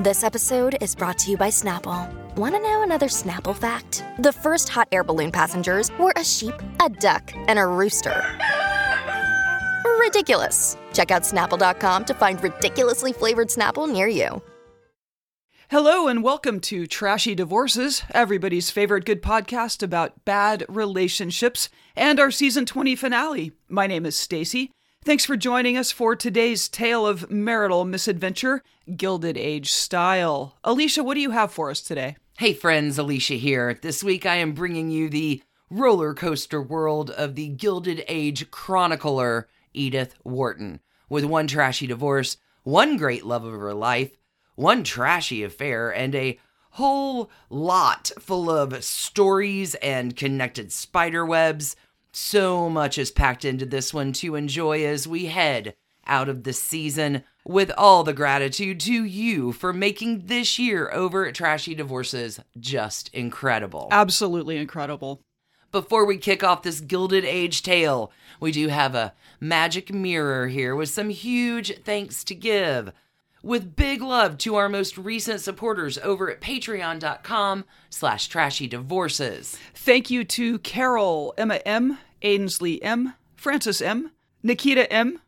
This episode is brought to you by Snapple. Want to know another Snapple fact? The first hot air balloon passengers were a sheep, a duck, and a rooster. Ridiculous. Check out snapple.com to find ridiculously flavored Snapple near you. Hello and welcome to Trashy Divorces, everybody's favorite good podcast about bad relationships, and our season 20 finale. My name is Stacy. Thanks for joining us for today's tale of marital misadventure, Gilded Age style. Alicia, what do you have for us today? Hey friends, Alicia here. This week I am bringing you the roller coaster world of the Gilded Age chronicler, Edith Wharton. With one trashy divorce, one great love of her life, one trashy affair, and a whole lot full of stories and connected spider webs. So much is packed into this one to enjoy as we head out of the season with all the gratitude to you for making this year over at Trashy Divorces just incredible. Absolutely incredible. Before we kick off this Gilded Age tale, we do have a magic mirror here with some huge thanks to give. With big love to our most recent supporters over at patreon.com slash trashy divorces. Thank you to Carol, Emma M, Ainsley M, Francis M, Nikita M.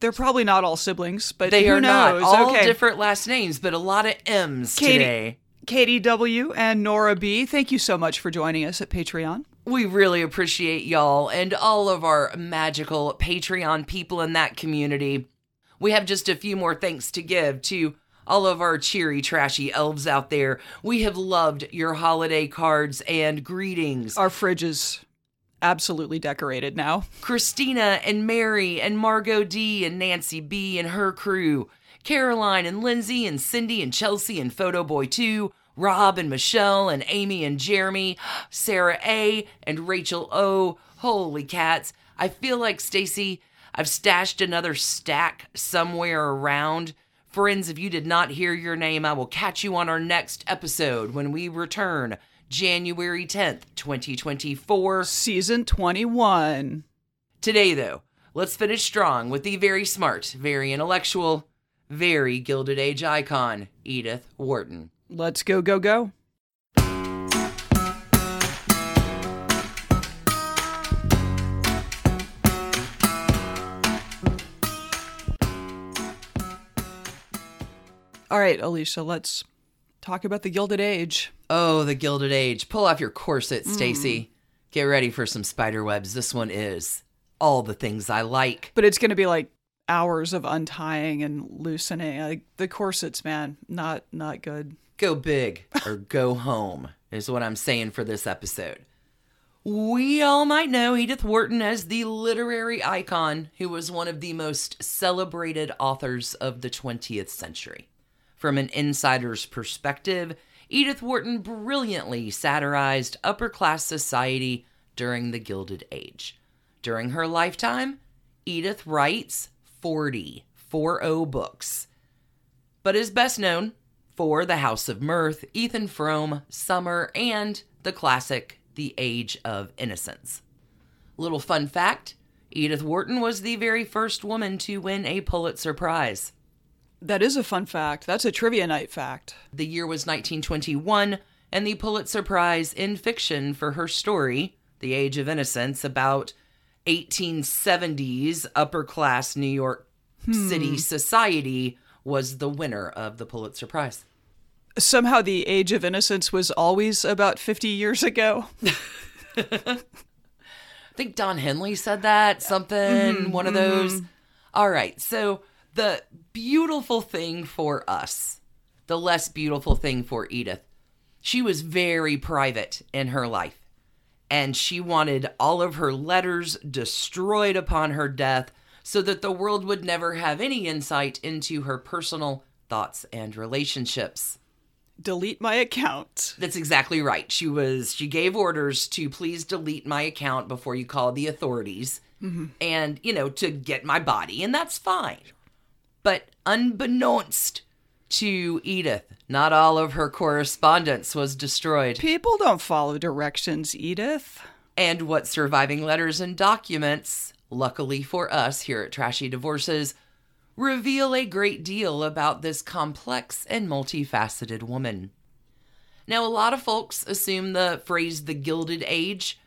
They're probably not all siblings, but They who are not knows? all okay. different last names, but a lot of M's Katie- today. Katie W and Nora B, thank you so much for joining us at Patreon. We really appreciate y'all and all of our magical Patreon people in that community. We have just a few more thanks to give to all of our cheery, trashy elves out there. We have loved your holiday cards and greetings. Our fridge is absolutely decorated now. Christina and Mary and Margot D and Nancy B and her crew, Caroline and Lindsay and Cindy and Chelsea and Photo Boy 2, Rob and Michelle and Amy and Jeremy, Sarah A and Rachel O. Holy cats. I feel like Stacy, I've stashed another stack somewhere around. Friends, if you did not hear your name, I will catch you on our next episode when we return January 10th, 2024. Season 21. Today, though, let's finish strong with the very smart, very intellectual, very Gilded Age icon, Edith Wharton. Let's go, go, go. All right, Alicia, let's talk about the Gilded Age. Oh, the Gilded Age. Pull off your corset, hmm. Stacy. Get ready for some spider webs. This one is all the things I like. But it's going to be like hours of untying and loosening. Like the corsets, man, not not good. Go big or go home, is what I'm saying for this episode. We all might know Edith Wharton as the literary icon who was one of the most celebrated authors of the 20th century. From an insider's perspective, Edith Wharton brilliantly satirized upper class society during the Gilded Age. During her lifetime, Edith writes 40, 40 books, but is best known for The House of Mirth, Ethan Frome, Summer, and the classic The Age of Innocence. Little fun fact Edith Wharton was the very first woman to win a Pulitzer Prize. That is a fun fact. That's a trivia night fact. The year was 1921, and the Pulitzer Prize in fiction for her story, The Age of Innocence, about 1870s upper class New York City hmm. society, was the winner of the Pulitzer Prize. Somehow the Age of Innocence was always about 50 years ago. I think Don Henley said that, something, mm-hmm, one of those. Mm-hmm. All right, so the beautiful thing for us, the less beautiful thing for Edith, she was very private in her life. And she wanted all of her letters destroyed upon her death so that the world would never have any insight into her personal thoughts and relationships. Delete my account. That's exactly right. She was she gave orders to please delete my account before you call the authorities mm-hmm. and, you know, to get my body, and that's fine. But unbeknownst to Edith, not all of her correspondence was destroyed. People don't follow directions, Edith. And what surviving letters and documents, luckily for us here at Trashy Divorces, reveal a great deal about this complex and multifaceted woman. Now, a lot of folks assume the phrase the Gilded Age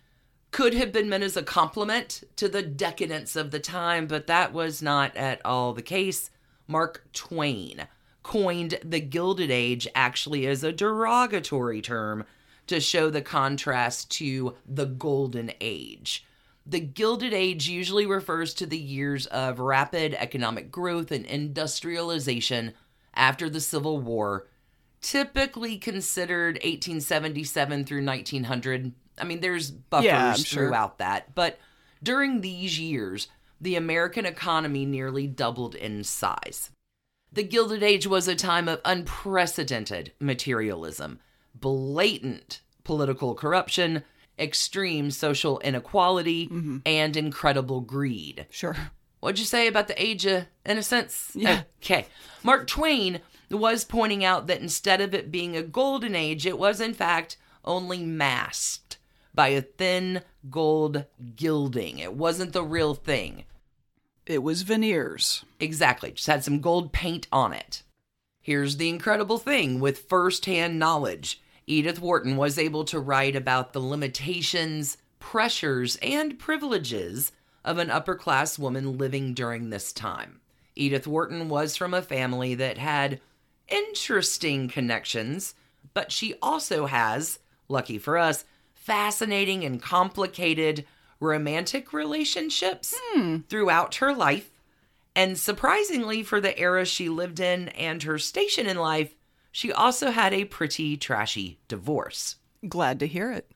could have been meant as a compliment to the decadence of the time, but that was not at all the case. Mark Twain coined the Gilded Age actually as a derogatory term to show the contrast to the Golden Age. The Gilded Age usually refers to the years of rapid economic growth and industrialization after the Civil War, typically considered 1877 through 1900. I mean, there's buffers Yeah, sure. throughout that, but during these years, the American economy nearly doubled in size. The Gilded Age was a time of unprecedented materialism, blatant political corruption, extreme social inequality, mm-hmm. and incredible greed. Sure. What'd you say about the age of innocence? Yeah. Okay. Mark Twain was pointing out that instead of it being a golden age, it was in fact only masked by a thin gold gilding. It wasn't the real thing. It was veneers. Exactly. Just had some gold paint on it. Here's the incredible thing with first-hand knowledge. Edith Wharton was able to write about the limitations, pressures, and privileges of an upper class woman living during this time. Edith Wharton was from a family that had interesting connections, but she also has, lucky for us, fascinating and complicated romantic relationships hmm. throughout her life. And surprisingly, for the era she lived in and her station in life, she also had a pretty trashy divorce. Glad to hear it.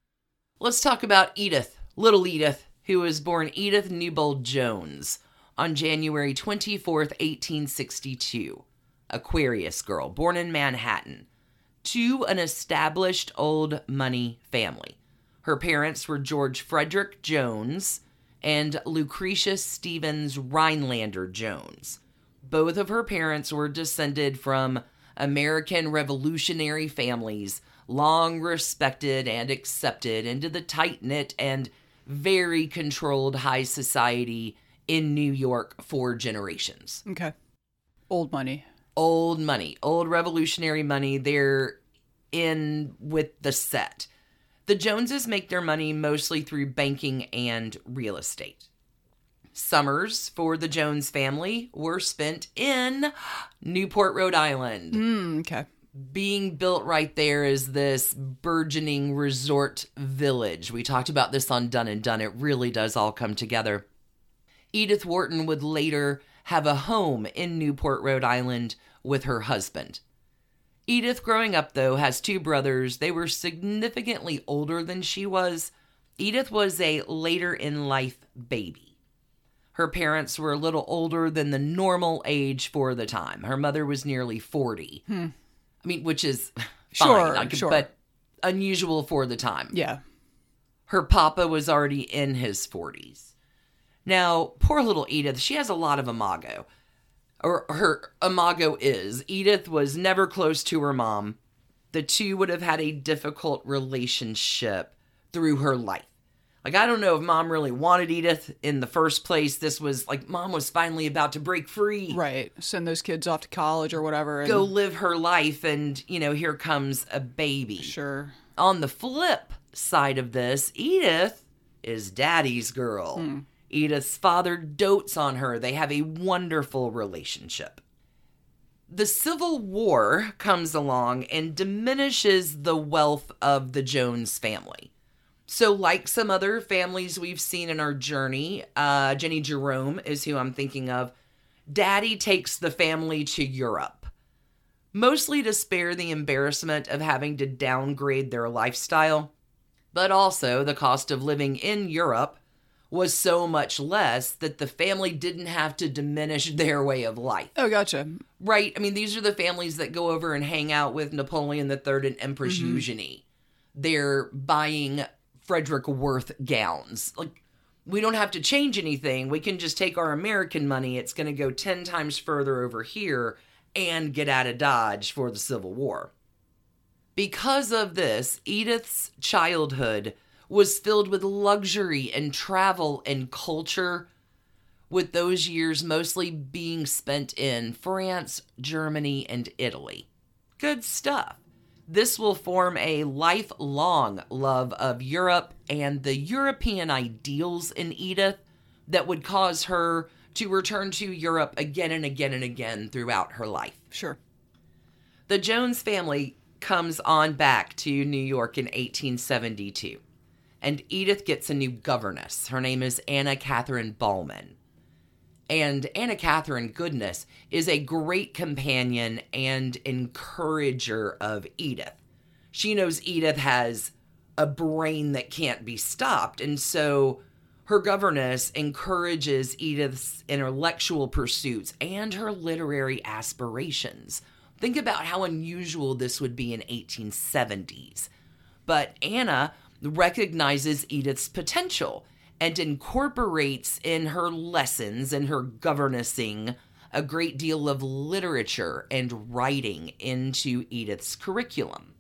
Let's talk about Edith, little Edith, who was born Edith Newbold Jones on January 24th, 1862. Aquarius girl, born in Manhattan, to an established old money family. Her parents were George Frederick Jones and Lucretia Stevens Rhinelander Jones. Both of her parents were descended from American revolutionary families, long respected and accepted into the tight knit and very controlled high society in New York for generations. Okay. Old money. Old money, old revolutionary money. They're in with the set. The Joneses make their money mostly through banking and real estate. Summers for the Jones family were spent in Newport, Rhode Island. Mm, okay. Being built right there is this burgeoning resort village. We talked about this on Done and Done. It really does all come together. Edith Wharton would later have a home in Newport, Rhode Island with her husband. Edith, growing up though, has two brothers. They were significantly older than she was. Edith was a later in life baby. Her parents were a little older than the normal age for the time. Her mother was nearly 40. Hmm. I mean, which is fine, Sure, sure. but unusual for the time Yeah. her papa was already in his 40s. Now, poor little Edith, she has a lot of imago. Or her imago is Edith was never close to her mom. The two would have had a difficult relationship through her life. Like, I don't know if mom really wanted Edith in the first place. This was like mom was finally about to break free Right. Send those kids off to college or whatever. And go live her life and you know here comes a baby Sure. on the flip side of this, Edith is daddy's girl. Hmm. Edith's father dotes on her. They have a wonderful relationship. The Civil War comes along and diminishes the wealth of the Jones family. So, like some other families we've seen in our journey, uh, Jenny Jerome is who I'm thinking of. Daddy takes the family to Europe mostly to spare the embarrassment of having to downgrade their lifestyle, but also the cost of living in Europe was so much less that the family didn't have to diminish their way of life. Oh, gotcha. Right? I mean, these are the families that go over and hang out with Napoleon III and Empress mm-hmm. Eugenie. They're buying Frederick Worth gowns. Like, we don't have to change anything. We can just take our American money. It's going to go 10 times further over here and get out of Dodge for the Civil War. Because of this, Edith's childhood was filled with luxury and travel and culture, with those years mostly being spent in France, Germany, and Italy. Good stuff. This will form a lifelong love of Europe and the European ideals in Edith that would cause her to return to Europe again and again and again throughout her life. Sure. The Jones family comes on back to New York in 1872, and Edith gets a new governess. Her name is Anna Catherine Bahlmann. And Anna Catherine Goodness is a great companion and encourager of Edith. She knows Edith has a brain that can't be stopped, and so her governess encourages Edith's intellectual pursuits and her literary aspirations. Think about how unusual this would be in 1870s. But Anna recognizes Edith's potential and incorporates in her lessons and her governessing a great deal of literature and writing into Edith's curriculum.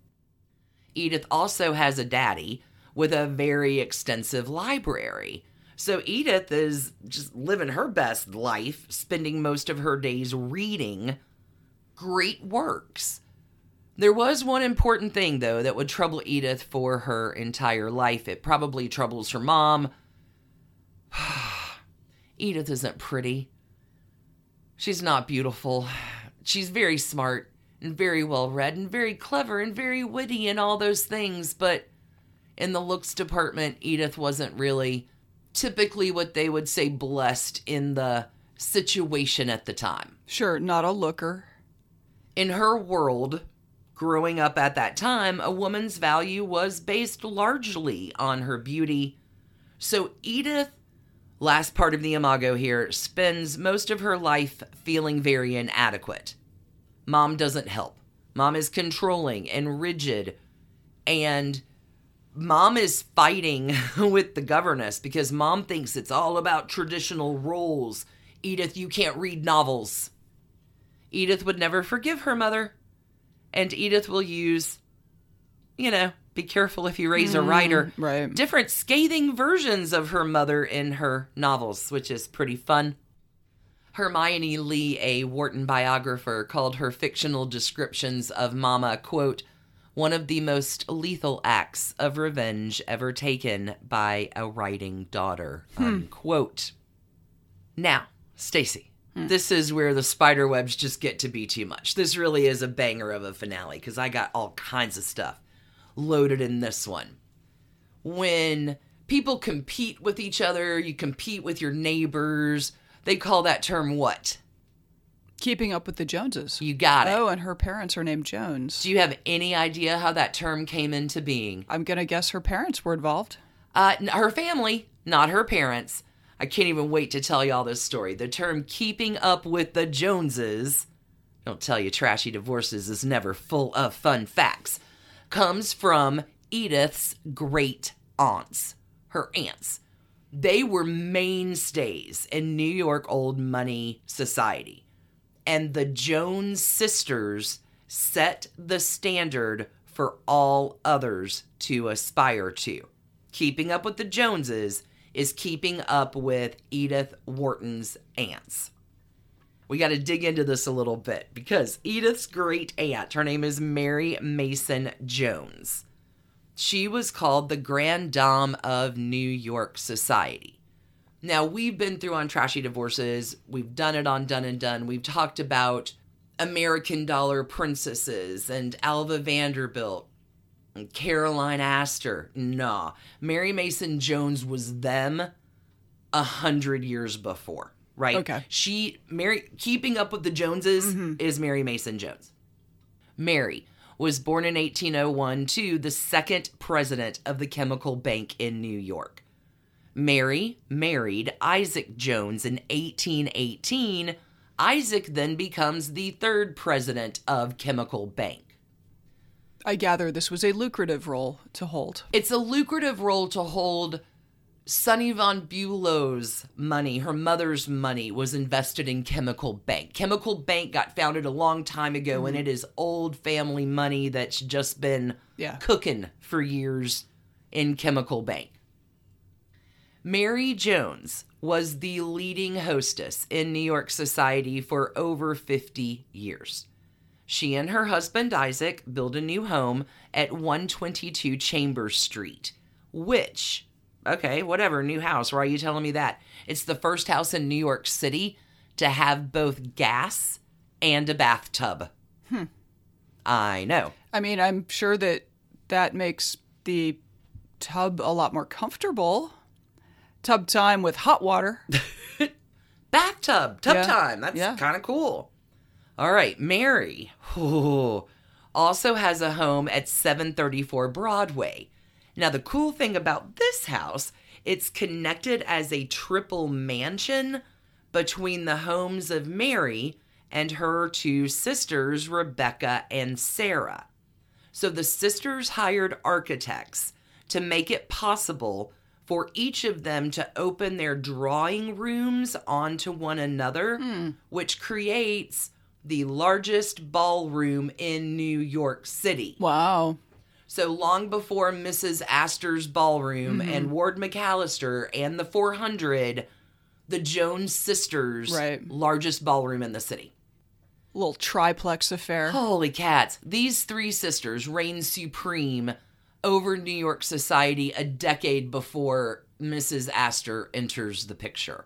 Edith also has a daddy with a very extensive library. So Edith is just living her best life, spending most of her days reading great works. There was one important thing, though, that would trouble Edith for her entire life. It probably troubles her mom. Edith isn't pretty. She's not beautiful. She's very smart and very well read and very clever and very witty and all those things, but in the looks department, Edith wasn't really typically what they would say blessed in the situation at the time. Sure, not a looker. In her world, growing up at that time, a woman's value was based largely on her beauty. So Edith, last part of the imago here, spends most of her life feeling very inadequate. Mom doesn't help. Mom is controlling and rigid. And mom is fighting with the governess because mom thinks it's all about traditional roles. Edith, you can't read novels. Edith would never forgive her mother. And Edith will use, you know, be careful if you raise a mm, writer. right. Different scathing versions of her mother in her novels, which is pretty fun. Hermione Lee, a Wharton biographer, called her fictional descriptions of Mama, quote, one of the most lethal acts of revenge ever taken by a writing daughter, hmm. unquote. Now, Stacy, this is where the spider webs just get to be too much. This really is a banger of a finale because I got all kinds of stuff loaded in this one. When people compete with each other, you compete with your neighbors, they call that term what? Keeping up with the Joneses. You got it. Oh, and her parents are named Jones. Do you have any idea how that term came into being? I'm going to guess her parents were involved. Uh, her family, not her parents. I can't even wait to tell y'all this story. The term keeping up with the Joneses, don't tell you trashy divorces is never full of fun facts, comes from Edith's great aunts, her aunts. They were mainstays in New York old money society. And the Jones sisters set the standard for all others to aspire to. Keeping up with the Joneses is keeping up with Edith Wharton's aunts. We got to dig into this a little bit because Edith's great aunt, her name is Mary Mason Jones. She was called the Grand Dame of New York Society. Now, we've been through on Trashy Divorces, we've done it on Done and Done. We've talked about American Dollar Princesses and Alva Vanderbilt and Caroline Astor. Nah, Mary Mason Jones was them a hundred years before, right? Okay. She Mary keeping up with the Joneses mm-hmm. is Mary Mason Jones. Mary was born in 1801 to the second president of the Chemical Bank in New York. Mary married Isaac Jones in 1818. Isaac then becomes the third president of Chemical Bank. I gather this was a lucrative role to hold. It's a lucrative role to hold. Sunny von Bülow's money, her mother's money, was invested in Chemical Bank. Chemical Bank got founded a long time ago, and mm-hmm. it is old family money that's just been Yeah. cooking for years in Chemical Bank. Mary Jones was the leading hostess in New York society for over 50 years. She and her husband Isaac build a new home at 122 Chambers Street, which, okay, whatever, new house. Why are you telling me that? It's the first house in New York City to have both gas and a bathtub. Hmm. I know. I mean, I'm sure that that makes the tub a lot more comfortable. Tub time with hot water. Bathtub, tub Yeah. time. That's Yeah. kind of cool. All right, Mary ooh, also has a home at 734 Broadway. Now, the cool thing about this house, it's connected as a triple mansion between the homes of Mary and her two sisters, Rebecca and Sarah. So the sisters hired architects to make it possible for each of them to open their drawing rooms onto one another, hmm. which creates the largest ballroom in New York City. Wow. So long before Mrs. Astor's ballroom mm-hmm. and Ward McAllister and the 400, the Jones sisters' Right. largest ballroom in the city. Little triplex affair. Holy cats. These three sisters reign supreme over New York society a decade before Mrs. Astor enters the picture.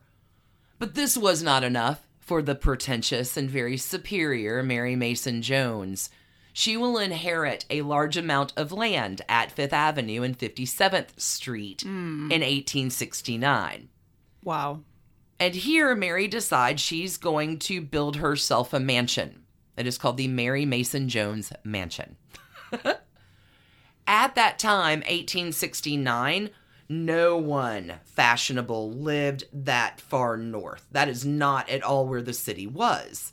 But this was not enough for the pretentious and very superior Mary Mason Jones. She will inherit a large amount of land at Fifth Avenue and 57th Street hmm. in 1869. Wow. And here, Mary decides she's going to build herself a mansion. It is called the Mary Mason Jones Mansion. At that time, 1869, no one fashionable lived that far north. That is not at all where the city was.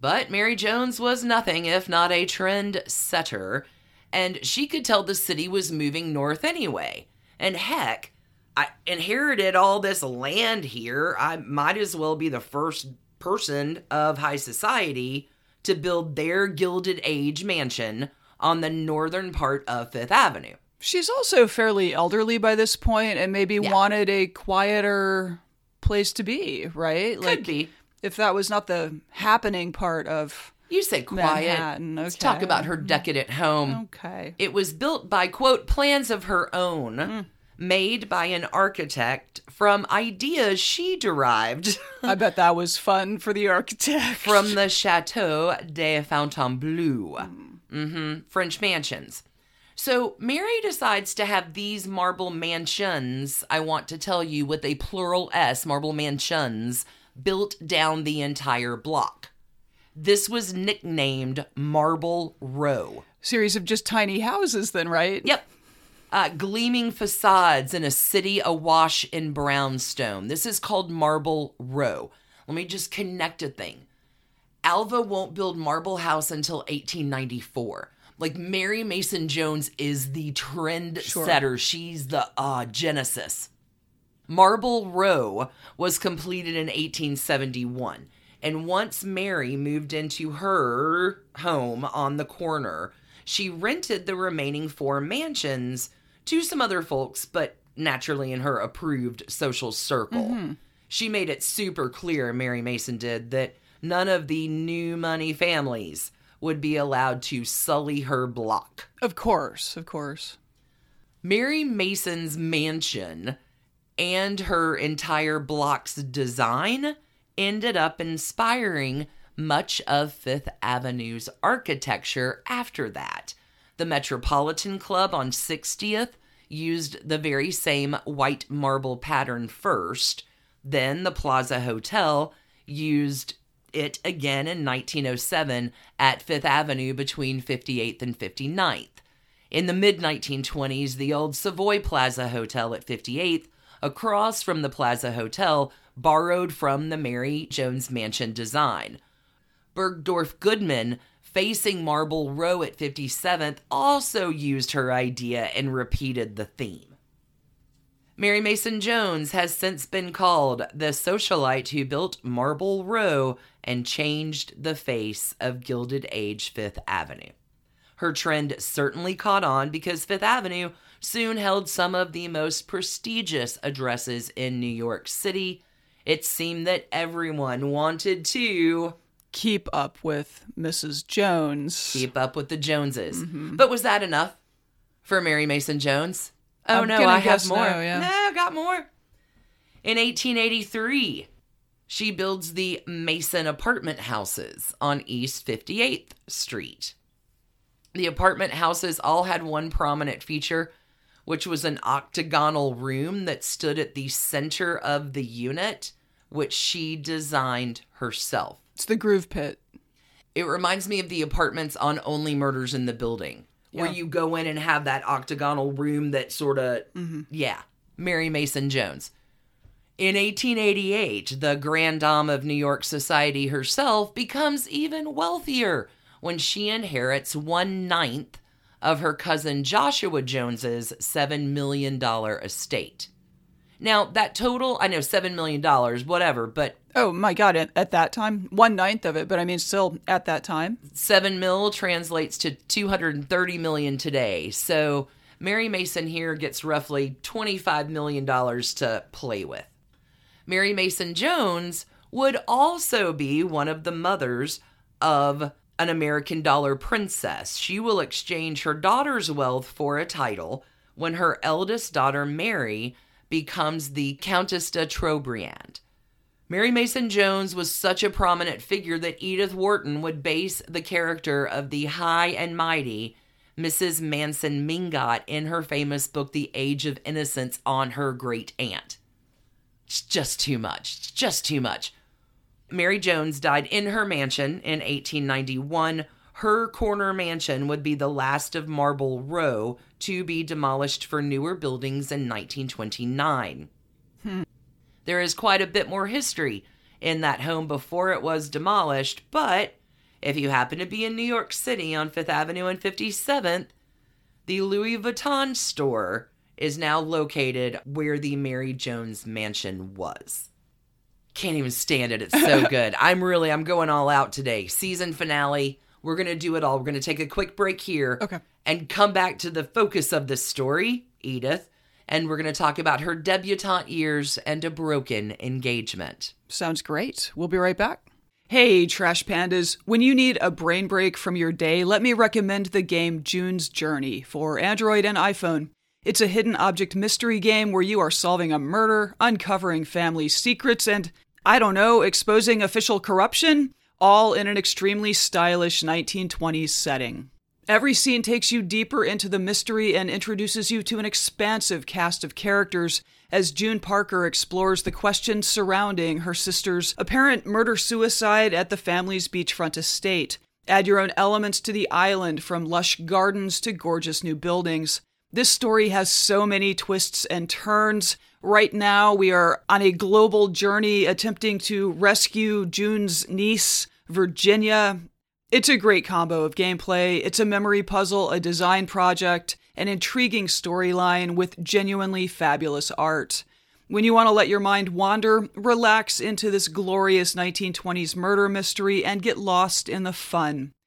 But Mary Jones was nothing if not a trend setter, and she could tell the city was moving north anyway. And heck, I inherited all this land here. I might as well be the first person of high society to build their Gilded Age mansion on the northern part of Fifth Avenue. She's also fairly elderly by this point and maybe Yeah. wanted a quieter place to be, right? Could be. if that was not the happening part of You say quiet. Manhattan, Let's okay. talk about her decadent home. okay. It was built by, quote, plans of her own, made by an architect from ideas she derived I bet that was fun for the architect. from the Chateau de Fontainebleau, hmm French mansions. So Mary decides to have these marble mansions, I want to tell you with a plural S, marble mansions, built down the entire block. This was nicknamed Marble Row. series of just tiny houses then, right? Yep. Uh, gleaming facades in a city awash in brownstone. This is called Marble Row. Let me just connect a thing. Alva won't build Marble House until 1894. Like Mary Mason Jones is the trend setter. She's the uh, genesis. Marble Row was completed in 1871. And once Mary moved into her home on the corner, she rented the remaining four mansions to some other folks, but naturally in her approved social circle. She made it super clear, Mary Mason did, that none of the new money families would be allowed to sully her block. Of course, of course. Mary Mason's mansion and her entire block's design ended up inspiring much of Fifth Avenue's architecture after that. The Metropolitan Club on 60th used the very same white marble pattern first, then the Plaza Hotel used it again in 1907 at Fifth Avenue between 58th and 59th. In the mid 1920s, the old Savoy Plaza Hotel at 58th, across from the Plaza Hotel, borrowed from the Mary Jones Mansion design. Bergdorf Goodman, facing Marble Row at 57th, also used her idea and repeated the theme. Mary Mason Jones has since been called the socialite who built Marble Row and changed the face of Gilded Age Fifth Avenue. Her trend certainly caught on because Fifth Avenue soon held some of the most prestigious addresses in New York City. It seemed that everyone wanted to Keep up with Mrs. Jones. keep up with the Joneses. Mm-hmm. But was that enough for Mary Mason Jones? Oh I'm no, I have more. no, yeah. No, I got more. In 1883, she builds the Mason apartment houses on East 58th Street. The apartment houses all had one prominent feature, which was an octagonal room that stood at the center of the unit, which she designed herself. It's the Groove Pit. It reminds me of the apartments on Only Murders in the Building, where you go in and have that octagonal room that sort of, mm-hmm. yeah, Mary Mason Jones. In 1888, the Grand Dame of New York society herself becomes even wealthier when she inherits one ninth of her cousin Joshua Jones's $7 million estate. Now, that total, I know $7 million, whatever, but Oh my God! At, at that time, one ninth of it, but I mean, still at that time. 7 mil translates to 230 million today. So Mary Mason here gets roughly 25 million dollars to play with. Mary Mason Jones would also be one of the mothers of an American dollar princess. She will exchange her daughter's wealth for a title when her eldest daughter Mary becomes the Countess de Trobriand. Mary Mason Jones was such a prominent figure that Edith Wharton would base the character of the high and mighty Mrs. Manson Mingott in her famous book, The Age of Innocence, on her great aunt. It's just too much. It's just too much. Mary Jones died in her mansion in 1891. Her corner mansion would be the last of Marble Row to be demolished for newer buildings in 1929. Hmm. There is quite a bit more history in that home before it was demolished, but if you happen to be in New York City on 5th Avenue and 57th, the Louis Vuitton store is now located where the Mary Jones mansion was. Can't even stand it. It's so good. I'm really I'm going all out today. Season finale. We're going to do it all. We're going to take a quick break here Okay. and come back to the focus of the story, Edith, and we're going to talk about her debutante years and a broken engagement. Sounds great. We'll be right back. Hey, Trash Pandas. When you need a brain break from your day, let me recommend the game June's Journey for Android and iPhone. It's a hidden object mystery game where you are solving a murder, uncovering family secrets, and, I don't know, exposing official corruption, all in an extremely stylish 1920s setting. Every scene takes you deeper into the mystery and introduces you to an expansive cast of characters as June Parker explores the questions surrounding her sister's apparent murder suicide at the family's beachfront estate. Add your own elements to the island from lush gardens to gorgeous new buildings. This story has so many twists and turns. Right now, we are on a global journey attempting to rescue June's niece, Virginia. It's a great combo of gameplay. It's a memory puzzle, a design project, an intriguing storyline with genuinely fabulous art. When you want to let your mind wander, relax into this glorious 1920s murder mystery and get lost in the fun.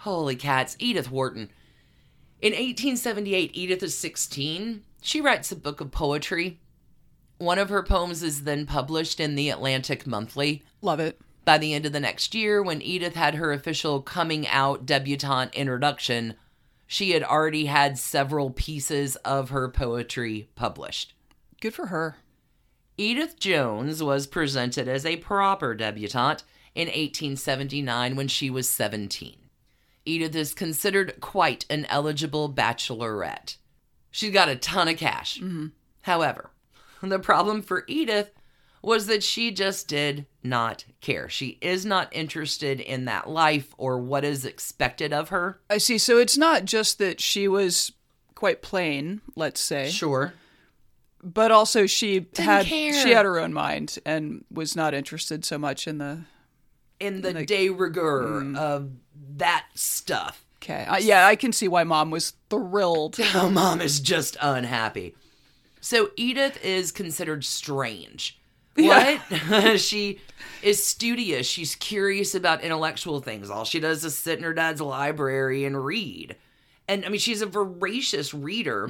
Holy cats, Edith Wharton. In 1878, Edith is 16. She writes a book of poetry. One of her poems is then published in the Atlantic Monthly. Love it. By the end of the next year, when Edith had her official coming out debutante introduction, she had already had several pieces of her poetry published. Good for her. Edith Jones was presented as a proper debutante in 1879 when she was 17. Edith is considered quite an eligible bachelorette. She's got a ton of cash. Mm-hmm. However, the problem for Edith was that she just did not care. She is not interested in that life or what is expected of her. I see. So it's not just that she was quite plain, let's say, Sure. but also she had care. she had her own mind and was not interested so much in the. In the Like- de rigueur mm. of that stuff. Okay, uh, yeah, I can see why mom was thrilled. Oh, mom is just unhappy. So Edith is considered strange. What? she is studious. She's curious about intellectual things. All she does is sit in her dad's library and read. And I mean, she's a voracious reader.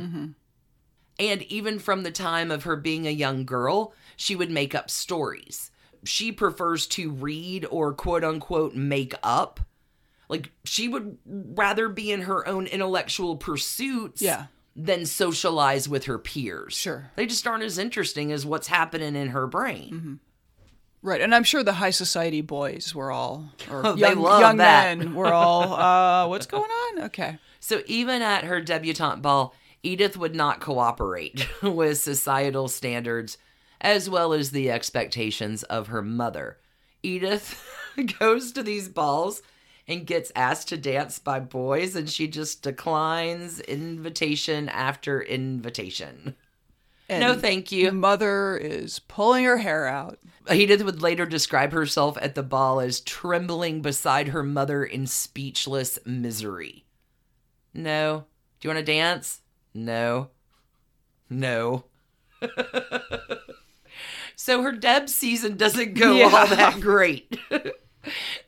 And even from the time of her being a young girl, she would make up stories. She prefers to read or quote unquote make up. Like she would rather be in her own intellectual pursuits Yeah. than socialize with her peers. Sure. They just aren't as interesting as what's happening in her brain. Right, and I'm sure the high society boys were all, or Oh, young, young men were all, uh, what's going on? Okay. So even at her debutante ball, Edith would not cooperate with societal standards as well as the expectations of her mother. Edith goes to these balls and gets asked to dance by boys, and she just declines invitation after invitation. And no, thank you. Mother is pulling her hair out. Edith would later describe herself at the ball as trembling beside her mother in speechless misery. No. Do you want to dance? No. No. so her Deb season doesn't go all that great.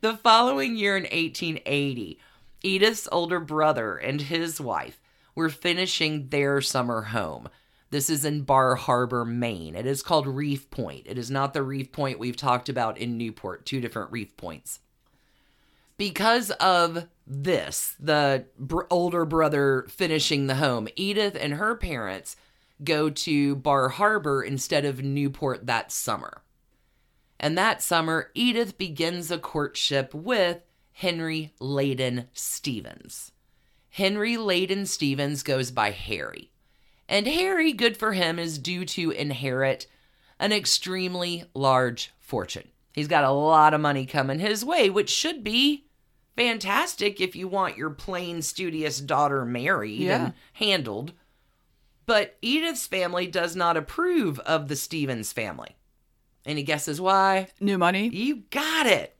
the following year in 1880, Edith's older brother and his wife were finishing their summer home. This is in Bar Harbor, Maine. It is called Reef Point. It is not the Reef Point we've talked about in Newport, two different reef points. Because of this, the br- older brother finishing the home, Edith and her parents go to Bar Harbor instead of Newport that summer. And that summer, Edith begins a courtship with Henry Leyden Stevens. Henry Leyden Stevens goes by Harry. And Harry, good for him, is due to inherit an extremely large fortune. He's got a lot of money coming his way, which should be fantastic if you want your plain, studious daughter married Yeah. and handled. But Edith's family does not approve of the Stevens family. Any guesses why? New money. You got it.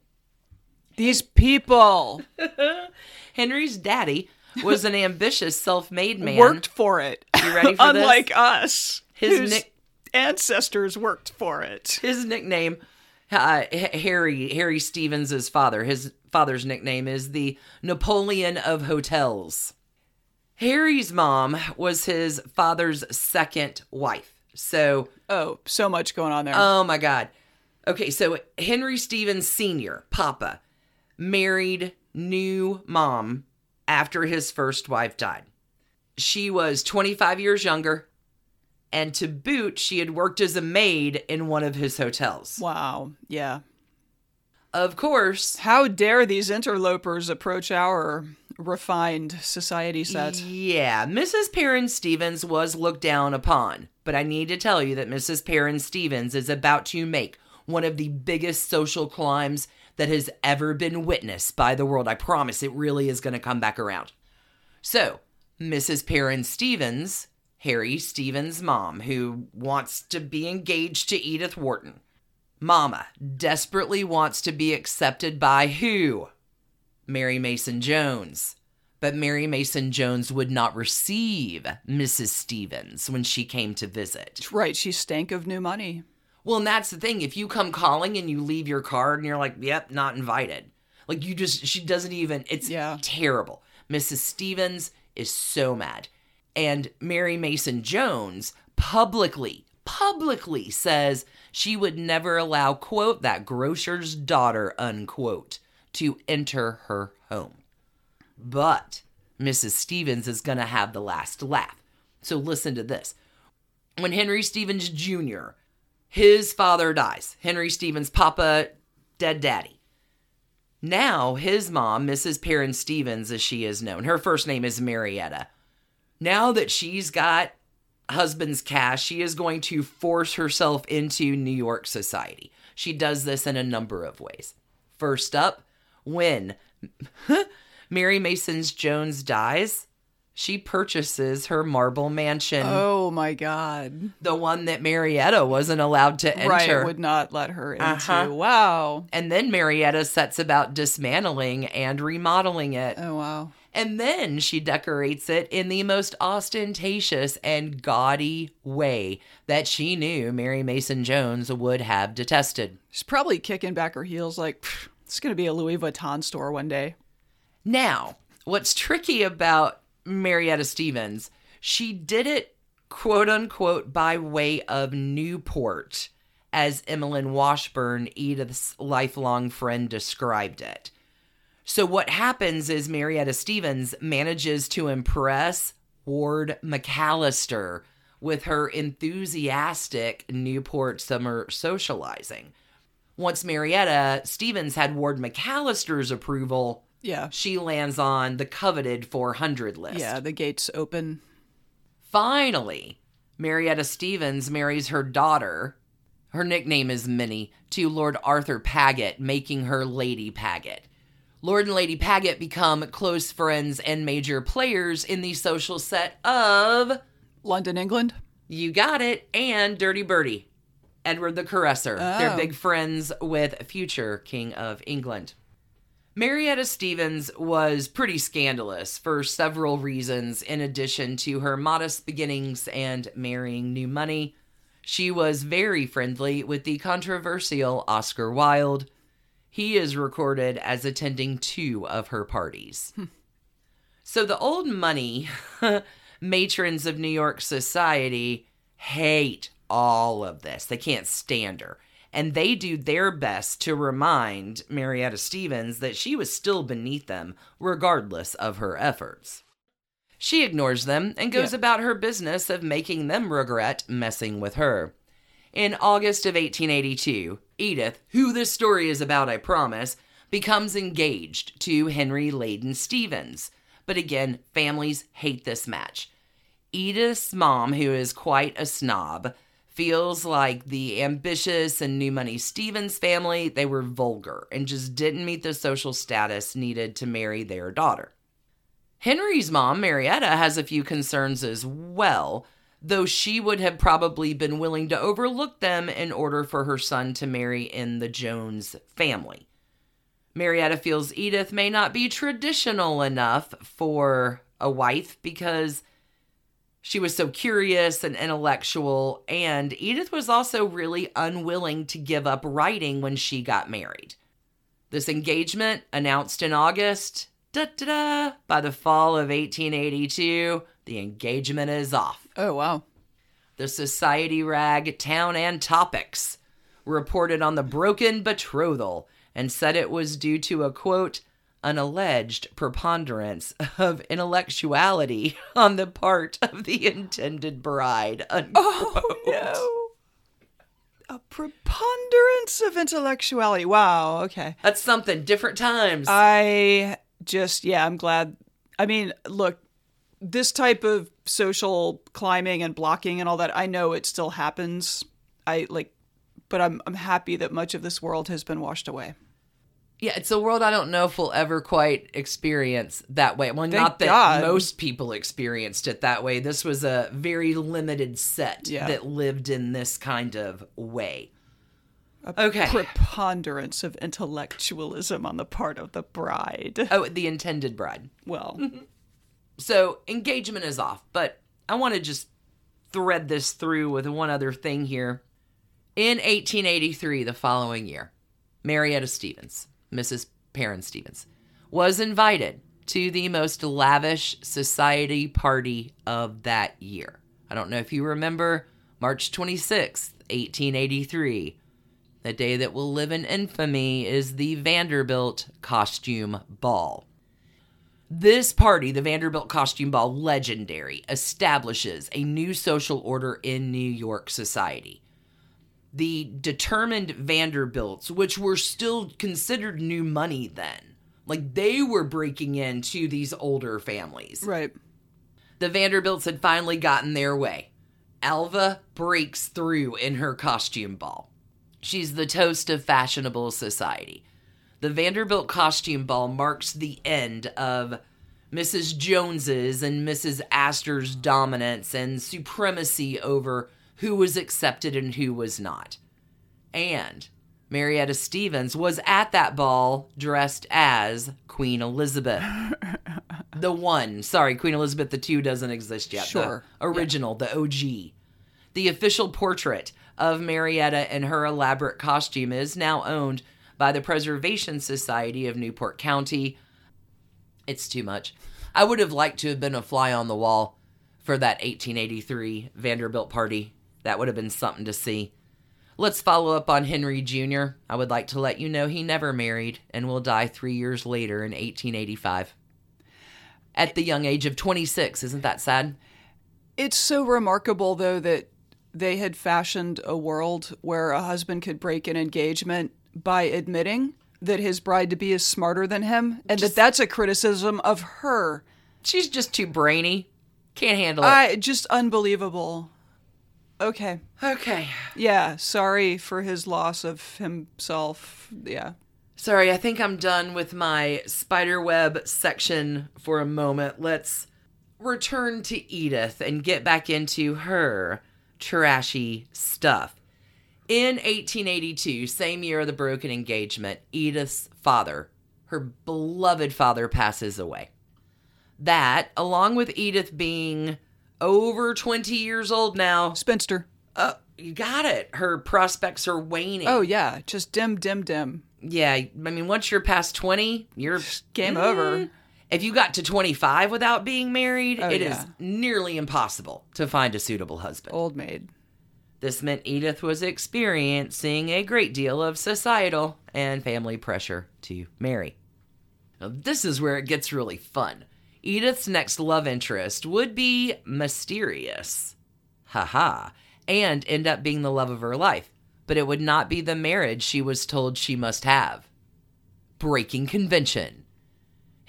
These people Henry's daddy was an ambitious, self made man. worked for it. You ready for this? Unlike us, His nick- ancestors worked for it. his nickname uh, harry harry stevens's father his father's nickname is the napoleon of hotels harry's mom was his father's second wife so Oh, so much going on there. oh my god okay so henry stevens senior papa married new mom after his first wife died she was 25 years younger and to boot she had worked as a maid in one of his hotels wow. Yeah. Of course. How dare these interlopers approach our refined society set? Yeah, Mrs. Paran Stevens was looked down upon, but I need to tell you that Mrs. Paran Stevens is about to make one of the biggest social climbs that has ever been witnessed by the world. I promise it really is going to come back around. So, Mrs. Paran Stevens, Harry Stevens' mom, who wants to be engaged to Edith Wharton. Mama desperately wants to be accepted by who? Mary Mason Jones. But Mary Mason Jones would not receive Mrs. Stevens when she came to visit. Right, she stank of new money. Well, and that's the thing. If you come calling and you leave your card and you're like, yep, not invited. Like you just, she doesn't even, it's Yeah. terrible. Mrs. Stevens is so mad. And Mary Mason Jones publicly, publicly says she would never allow, quote, that grocer's daughter, unquote, to enter her home. But Mrs. Stevens is going to have the last laugh. So listen to this. When Henry Stevens Jr., his father dies, Henry Stevens' papa, dead daddy. Now his mom, Mrs. Paran Stevens, as she is known, her first name is Marietta. Now that she's got husband's cash, she is going to force herself into New York society. She does this in a number of ways. First up, when Mary Mason's Jones dies, she purchases her marble mansion, Oh my God. the one that Marietta wasn't allowed to enter. Right. Would not let her into. Uh-huh. Wow. and then Marietta sets about dismantling and remodeling it. Oh, wow. And then she decorates it in the most ostentatious and gaudy way that she knew Mary Mason Jones would have detested. She's probably kicking back her heels like, "Pfft, it's going to be a Louis Vuitton store one day. Now, what's tricky about Marietta Stevens, she did it quote unquote by way of Newport, as Emmeline Washburn, Edith's lifelong friend, described it. So, what happens is Marietta Stevens manages to impress Ward McAllister with her enthusiastic Newport summer socializing. Once Marietta Stevens had Ward McAllister's approval, Yeah. she lands on the coveted 400 list. Yeah. The gates open. Finally, Marietta Stevens marries her daughter. Her nickname is Minnie to Lord Arthur Paget, making her Lady Paget. Lord and Lady Paget become close friends and major players in the social set of London, England. You Got It and Dirty Bertie. Edward the Caresser. They're Oh. big friends with future King of England. Marietta Stevens was pretty scandalous for several reasons, in addition to her modest beginnings and marrying new money. She was very friendly with the controversial Oscar Wilde. He is recorded as attending two of her parties. Hmm. So the old money matrons of New York society hate all of this. They can't stand her. And they do their best to remind Marietta Stevens that she was still beneath them, regardless of her efforts. She ignores them and goes Yeah. about her business of making them regret messing with her. In August of 1882, Edith, who this story is about, I promise, becomes engaged to Henry Leyden Stevens. But again, families hate this match. Edith's mom, who is quite a snob, feels like the ambitious and new money Stevens family, they were vulgar and just didn't meet the social status needed to marry their daughter. Henry's mom, Marietta, has a few concerns as well, though she would have probably been willing to overlook them in order for her son to marry in the Jones family. Marietta feels Edith may not be traditional enough for a wife because she was so curious and intellectual, and Edith was also really unwilling to give up writing when she got married. This engagement, announced in August, da da da, by the fall of 1882, the engagement is off. Oh, wow. The Society Rag Town and Topics reported on the broken betrothal and said it was due to a quote, an alleged preponderance of intellectuality on the part of the intended bride. Unquote. Oh, no. A preponderance of intellectuality. Wow. Okay. That's something. Different times. I just, yeah, I'm glad. I mean, look, this type of social climbing and blocking and all that, I know it still happens. I like, but I'm I'm happy that much of this world has been washed away. Yeah, it's a world I don't know if we'll ever quite experience that way. Well, Thank not that God. most people experienced it that way. This was a very limited set Yeah. that lived in this kind of way. A Okay. preponderance of intellectualism on the part of the bride. Oh, the intended bride. Well, So engagement is off, but I want to just thread this through with one other thing here. In 1883, the following year, Marietta Stevens, Mrs. Paran Stevens, was invited to the most lavish society party of that year. I don't know if you remember March 26th, 1883. The day that will live in infamy is the Vanderbilt Costume Ball. This party, the Vanderbilt Costume Ball, legendary, establishes a new social order in New York society. The determined Vanderbilts, which were still considered new money then, like they were breaking into these older families. right. The Vanderbilts had finally gotten their way. Alva breaks through in her costume ball. She's the toast of fashionable society. The Vanderbilt costume ball marks the end of Mrs. Jones's and Mrs. Astor's dominance and supremacy over who was accepted and who was not. And Marietta Stevens was at that ball dressed as Queen Elizabeth. the one, sorry, Queen Elizabeth the two doesn't exist yet. Sure. The original, the OG. The official portrait of Marietta in her elaborate costume is now owned by the Preservation Society of Newport County. It's too much. I would have liked to have been a fly on the wall for that 1883 Vanderbilt party. That would have been something to see. Let's follow up on Henry Jr. I would like to let you know he never married and will die three years later in 1885. At the young age of 26. Isn't that sad? It's so remarkable, though, that they had fashioned a world where a husband could break an engagement by admitting that his bride to be is smarter than him, and that that's a criticism of her. She's just too brainy. Can't handle it. I just unbelievable. Okay. okay. Yeah, sorry for his loss of himself. Yeah. Sorry, I think I'm done with my spiderweb section for a moment. Let's return to Edith and get back into her trashy stuff. In 1882, same year of the broken engagement, Edith's father, her beloved father, passes away. That, along with Edith being over 20 years old now, Spinster. uh, you got it. Her prospects are waning. Oh, yeah. Just dim, dim, dim. Yeah, I mean, once you're past 20, you're Game Mm. over. If you got to 25 without being married, Oh, it is yeah. nearly impossible to find a suitable husband. Old maid. This meant Edith was experiencing a great deal of societal and family pressure to marry. Now, this is where it gets really fun. Edith's next love interest would be mysterious. Haha. And end up being the love of her life. But it would not be the marriage she was told she must have. Breaking convention.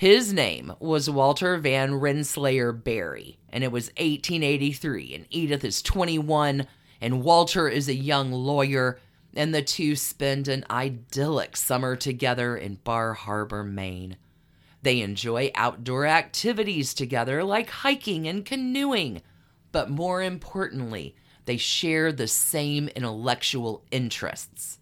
His name was Walter Van Rensselaer Berry, and it was 1883, and Edith is 21, and Walter is a young lawyer, and the two spend an idyllic summer together in Bar Harbor, Maine. They enjoy outdoor activities together like hiking and canoeing, but more importantly, they share the same intellectual interests.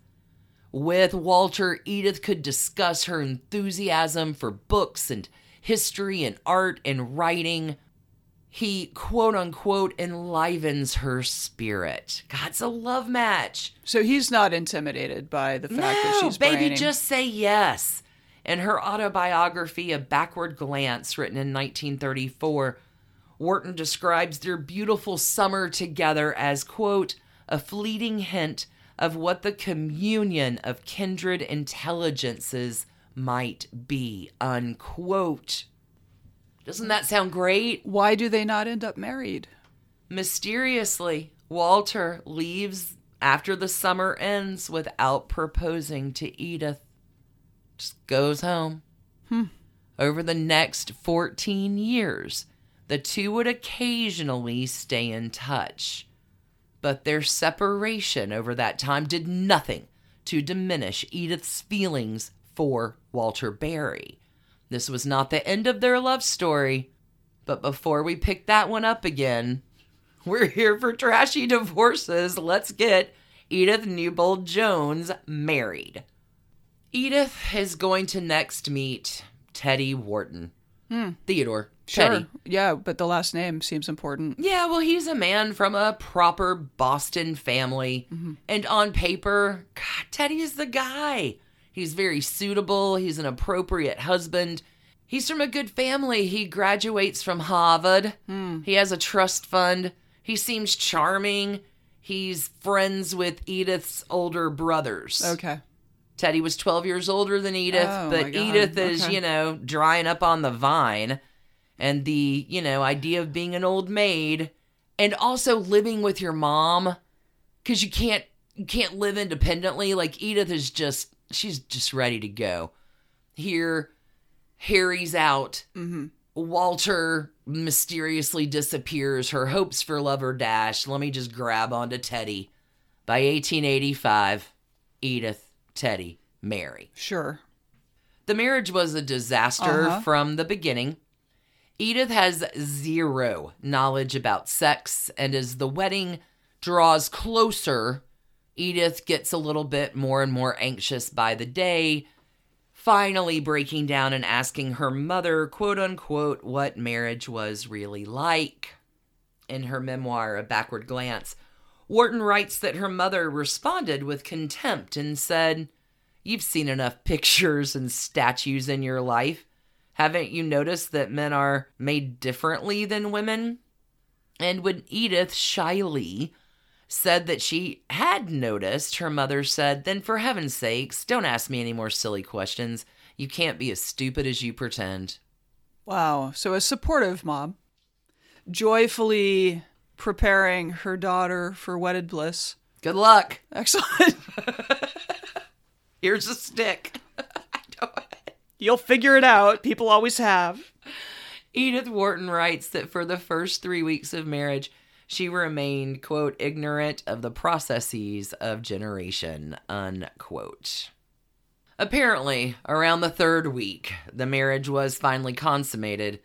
With Walter, Edith could discuss her enthusiasm for books and history and art and writing. He, quote unquote, enlivens her spirit. God's a love match. So he's not intimidated by the fact that No, she's baby, braining. just say yes. In her autobiography, A Backward Glance, written in 1934, Wharton describes their beautiful summer together as, quote, a fleeting hint of what the communion of kindred intelligences might be, unquote. Doesn't that sound great? Why do they not end up married? Mysteriously, Walter leaves after the summer ends without proposing to Edith. Just goes home. Hmm. Over the next 14 years, the two would occasionally stay in touch. But their separation over that time did nothing to diminish Edith's feelings for Walter Berry. This was not the end of their love story, but before we pick that one up again, we're here for trashy divorces. Let's get Edith Newbold Jones married. Edith is going to next meet Teddy Wharton. Hmm. Theodore. Teddy. Yeah, but the last name seems important. Yeah, well, he's a man from a proper Boston family. Mm-hmm. And on paper, God, Teddy is the guy. He's very suitable. He's an appropriate husband. He's from a good family. He graduates from Harvard. Hmm. He has a trust fund. He seems charming. He's friends with Edith's older brothers. Okay. Teddy was 12 years older than Edith, Oh, but. Edith is, Okay. you know, drying up on the vine. And the, you know, idea of being an old maid and also living with your mom cuz you can't you can't live independently like Edith is just she's just ready to go. Here Harry's out Mm-hmm. Walter mysteriously disappears. Her hopes for love are dashed. Let me just grab onto Teddy. By 1885, Edith, Teddy, marry. Sure. The marriage was a disaster Uh-huh. from the beginning. Edith has zero knowledge about sex, and as the wedding draws closer, Edith gets a little bit more and more anxious by the day, finally breaking down and asking her mother, quote unquote, what marriage was really like. In her memoir, A Backward Glance, Wharton writes that her mother responded with contempt and said, You've seen enough pictures and statues in your life. Haven't you noticed that men are made differently than women? And when Edith shyly said that she had noticed, her mother said, Then for heaven's sakes, don't ask me any more silly questions. You can't be as stupid as you pretend. Wow. So a supportive mom, joyfully preparing her daughter for wedded bliss. Good luck. Excellent. Here's a stick. You'll figure it out. People always have. Edith Wharton writes that for the first three weeks of marriage, she remained, quote, ignorant of the processes of generation, unquote. Apparently, around the third week, the marriage was finally consummated.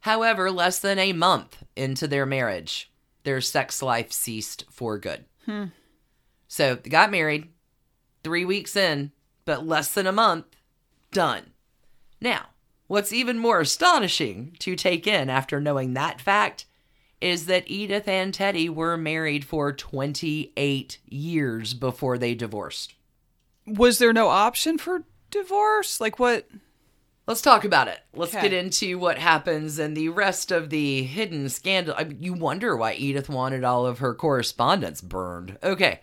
However, less than a month into their marriage, their sex life ceased for good. Hmm. So they got married, three weeks in, but less than a month, done. Now, what's even more astonishing to take in after knowing that fact is that Edith and Teddy were married for 28 years before they divorced. Was there no option for divorce? Like what? Let's talk about it. Let's Okay. get into what happens and the rest of the hidden scandal. I mean, you wonder why Edith wanted all of her correspondence burned. Okay.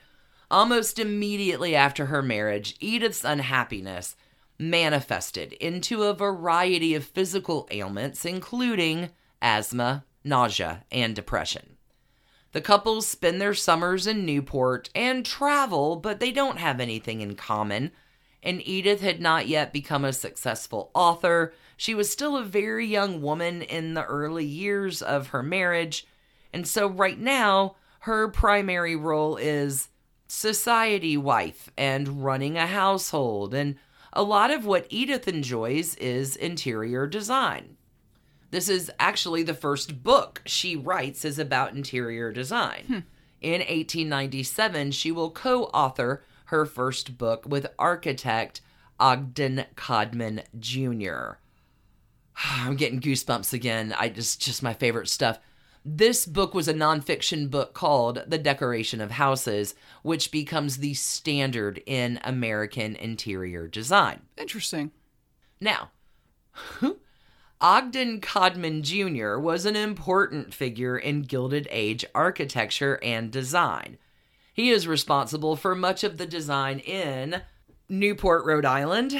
Almost immediately after her marriage, Edith's unhappiness manifested into a variety of physical ailments, including asthma, nausea, and depression. The couples spend their summers in Newport and travel, but they don't have anything in common. And Edith had not yet become a successful author. She was still a very young woman in the early years of her marriage. And so, right now, her primary role is society wife and running a household. And a lot of what Edith enjoys is interior design. This is actually the first book she writes is about interior design. Hmm. In 1897, she will co-author her first book with architect Ogden Codman Jr. I'm getting goosebumps again. I just just my favorite stuff. This book was a nonfiction book called The Decoration of Houses, which becomes the standard in American interior design. Interesting. Now, Ogden Codman Jr. was an important figure in Gilded Age architecture and design. He is responsible for much of the design in Newport, Rhode Island,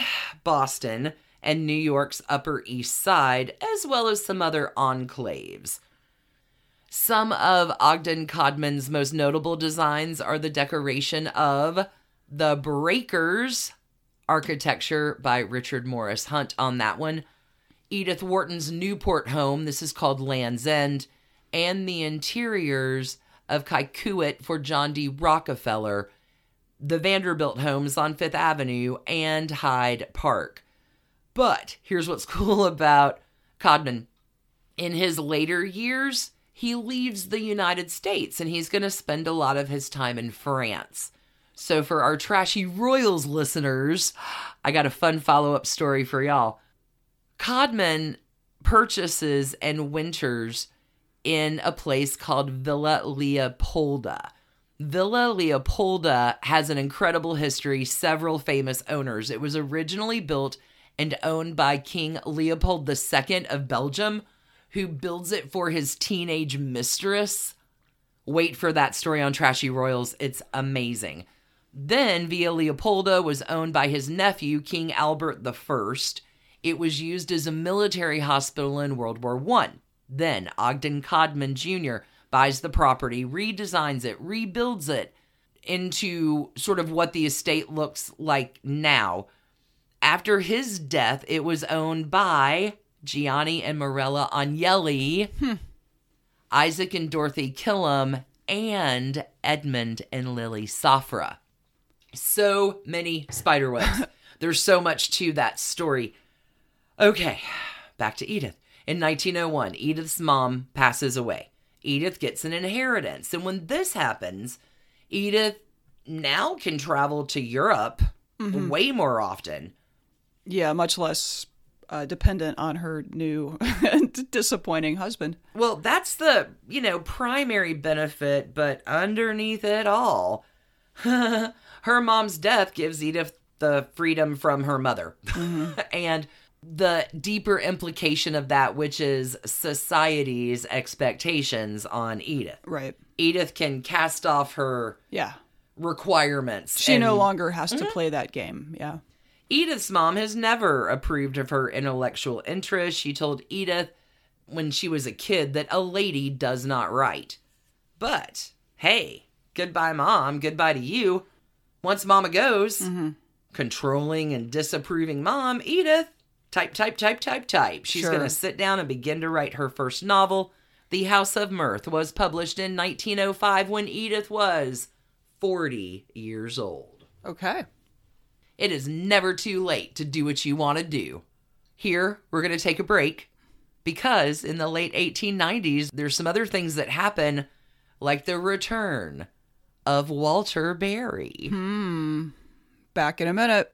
Boston, and New York's Upper East Side, as well as some other enclaves. Some of Ogden Codman's most notable designs are the decoration of the Breakers architecture by Richard Morris Hunt on that one, Edith Wharton's Newport home, this is called Land's End, and the interiors of Kykuit for John D. Rockefeller, the Vanderbilt homes on Fifth Avenue, and Hyde Park. But here's what's cool about Codman. In his later years, he leaves the United States and he's going to spend a lot of his time in France. So, for our Trashy Royals listeners, I got a fun follow up story for y'all. Codman purchases and winters in a place called Villa Leopolda. Villa Leopolda has an incredible history, several famous owners. It was originally built and owned by King Leopold II of Belgium, who builds it for his teenage mistress. Wait for that story on Trashy Royals, it's amazing. Then Villa Leopolda was owned by his nephew, King Albert I. It was used as a military hospital in World War I. Then Ogden Codman Jr. buys the property, redesigns it, rebuilds it into sort of what the estate looks like now. After his death, it was owned by Gianni and Marella Agnelli, hmm. Izaak and Dorothy Killam, and Edmond and Lily Safra. So many spider webs. There's so much to that story. Okay, back to Edith. In 1901, Edith's mom passes away. Edith gets an inheritance. And when this happens, Edith now can travel to Europe way more often. Yeah, much less uh, dependent on her new disappointing husband. Well, that's the, you know, primary benefit, but underneath it all, her mom's death gives Edith the freedom from her mother. and the deeper implication of that, which is society's expectations on Edith. Right. Edith can cast off her Yeah. requirements. She no longer has to mm-hmm. play that game. Yeah. Edith's mom has never approved of her intellectual interests. She told Edith when she was a kid that a lady does not write. But hey, goodbye, mom. Goodbye to you. Once mama goes, mm-hmm. controlling and disapproving mom, Edith, type, type, type, type, type. She's Sure. going to sit down and begin to write her first novel. The House of Mirth was published in 1905 when Edith was 40 years old. Okay. It is never too late to do what you want to do. Here, we're going to take a break because in the late 1890s, there's some other things that happen, like the return of Walter Berry. Hmm. Back in a minute.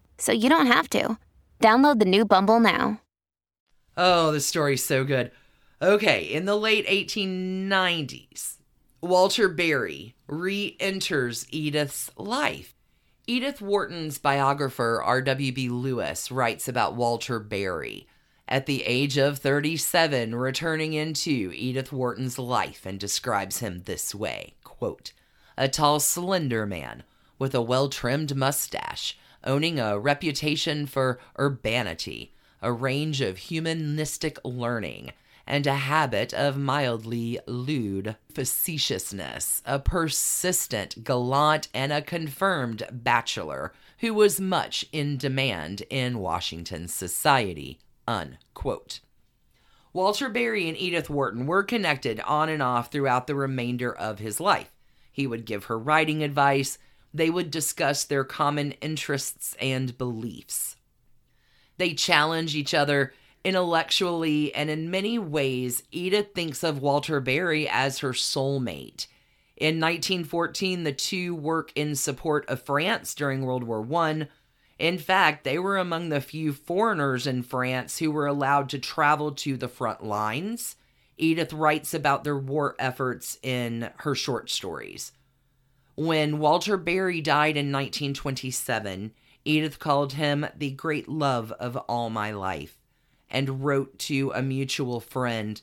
so you don't have to. Download the new Bumble now. Oh, this story's so good. Okay, in the late 1890s, Walter Berry re enters Edith's life. Edith Wharton's biographer, R.W.B. Lewis, writes about Walter Berry at the age of 37 returning into Edith Wharton's life and describes him this way quote, A tall, slender man with a well trimmed mustache, owning a reputation for urbanity, a range of humanistic learning, and a habit of mildly lewd facetiousness, a persistent gallant and a confirmed bachelor who was much in demand in Washington society. Unquote. Walter Berry and Edith Wharton were connected on and off throughout the remainder of his life. He would give her writing advice, they would discuss their common interests and beliefs. They challenge each other intellectually, and in many ways, Edith thinks of Walter Berry as her soulmate. In 1914, the two work in support of France during World War I. In fact, they were among the few foreigners in France who were allowed to travel to the front lines. Edith writes about their war efforts in her short stories. When Walter Berry died in 1927, Edith called him the great love of all my life and wrote to a mutual friend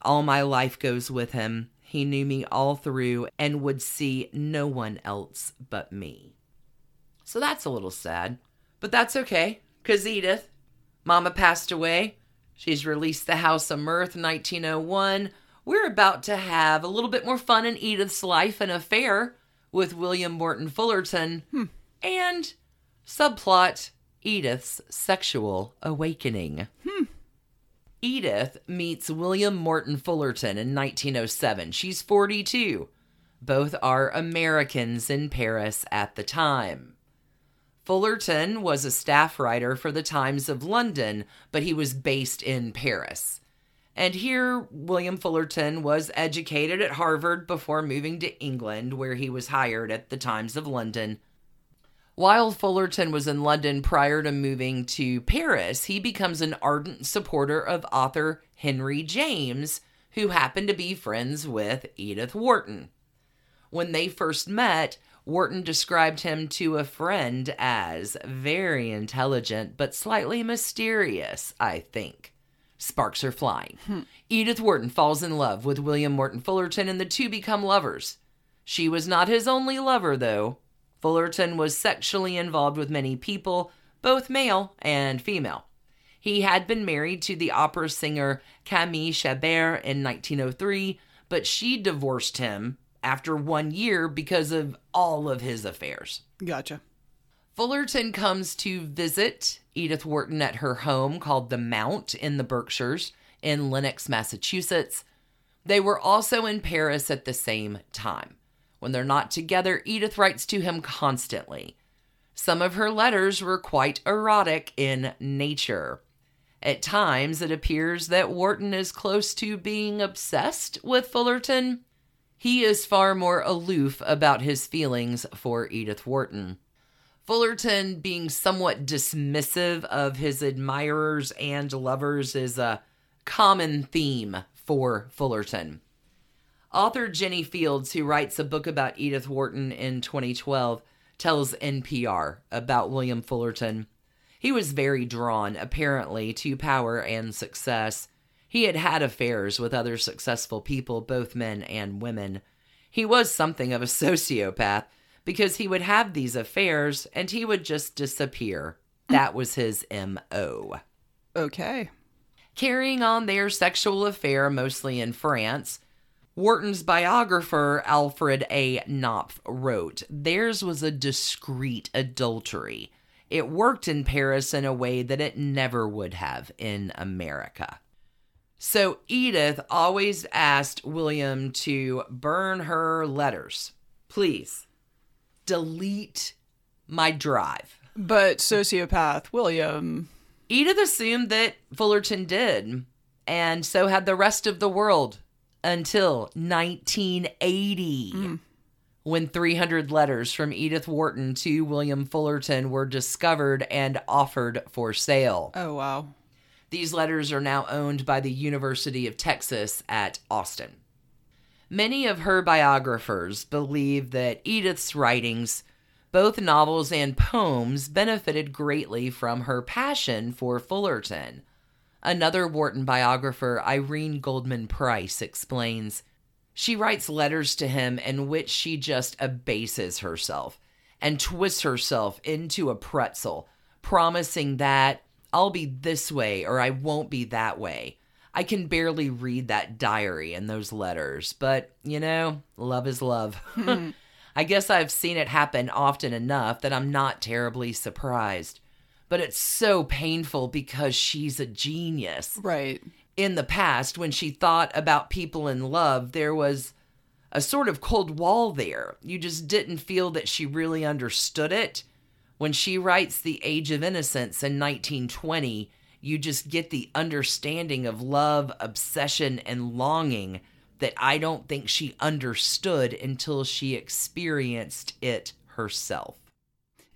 All my life goes with him. He knew me all through and would see no one else but me. So that's a little sad, but that's okay, because Edith, Mama passed away. She's released The House of Mirth 1901. We're about to have a little bit more fun in Edith's life and affair with William Morton Fullerton hmm. and subplot Edith's sexual awakening. Hmm. Edith meets William Morton Fullerton in 1907. She's 42. Both are Americans in Paris at the time. Fullerton was a staff writer for the Times of London, but he was based in Paris. And here, William Fullerton was educated at Harvard before moving to England, where he was hired at the Times of London. While Fullerton was in London prior to moving to Paris, he becomes an ardent supporter of author Henry James, who happened to be friends with Edith Wharton. When they first met, Wharton described him to a friend as very intelligent but slightly mysterious, I think. Sparks are flying. Hmm. Edith Wharton falls in love with William Morton Fullerton and the two become lovers. She was not his only lover, though. Fullerton was sexually involved with many people, both male and female. He had been married to the opera singer Camille Chabert in 1903, but she divorced him after one year because of all of his affairs. Gotcha. Fullerton comes to visit Edith Wharton at her home called the Mount in the Berkshires in Lenox, Massachusetts. They were also in Paris at the same time. When they're not together, Edith writes to him constantly. Some of her letters were quite erotic in nature. At times, it appears that Wharton is close to being obsessed with Fullerton. He is far more aloof about his feelings for Edith Wharton. Fullerton being somewhat dismissive of his admirers and lovers is a common theme for Fullerton. Author Jennie Fields, who writes a book about Edith Wharton in 2012, tells NPR about William Fullerton. He was very drawn, apparently, to power and success. He had had affairs with other successful people, both men and women. He was something of a sociopath because he would have these affairs and he would just disappear. That was his M.O. Okay. Carrying on their sexual affair mostly in France, Wharton's biographer, Alfred A. Knopf, wrote theirs was a discreet adultery. It worked in Paris in a way that it never would have in America. So Edith always asked William to burn her letters. Please delete my drive. But sociopath William. Edith assumed that Fullerton did, and so had the rest of the world until 1980, hmm. when 300 letters from Edith Wharton to William Fullerton were discovered and offered for sale. Oh, wow. These letters are now owned by the University of Texas at Austin. Many of her biographers believe that Edith's writings, both novels and poems, benefited greatly from her passion for Fullerton. Another Wharton biographer, Irene Goldman Price, explains she writes letters to him in which she just abases herself and twists herself into a pretzel, promising that I'll be this way or I won't be that way. I can barely read that diary and those letters, but you know, love is love. Hmm. I guess I've seen it happen often enough that I'm not terribly surprised. But it's so painful because she's a genius. Right. In the past, when she thought about people in love, there was a sort of cold wall there. You just didn't feel that she really understood it. When she writes The Age of Innocence in 1920, you just get the understanding of love, obsession, and longing that I don't think she understood until she experienced it herself.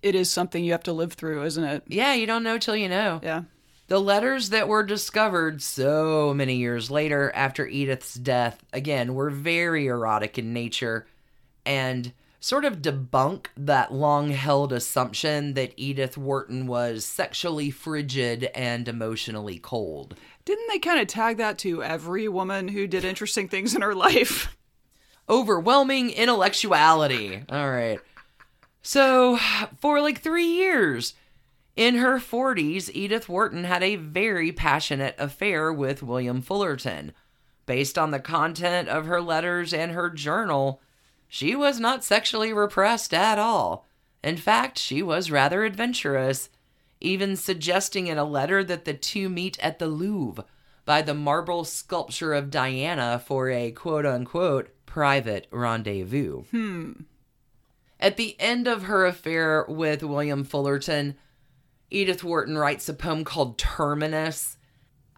It is something you have to live through, isn't it? Yeah, you don't know till you know. Yeah. The letters that were discovered so many years later after Edith's death, again, were very erotic in nature and sort of debunk that long held assumption that Edith Wharton was sexually frigid and emotionally cold. Didn't they kind of tag that to every woman who did interesting things in her life? Overwhelming intellectuality. All right. So, for like three years, in her 40s, Edith Wharton had a very passionate affair with William Fullerton. Based on the content of her letters and her journal, she was not sexually repressed at all. In fact, she was rather adventurous, even suggesting in a letter that the two meet at the Louvre by the marble sculpture of Diana for a quote unquote private rendezvous. Hmm. At the end of her affair with William Fullerton, Edith Wharton writes a poem called Terminus.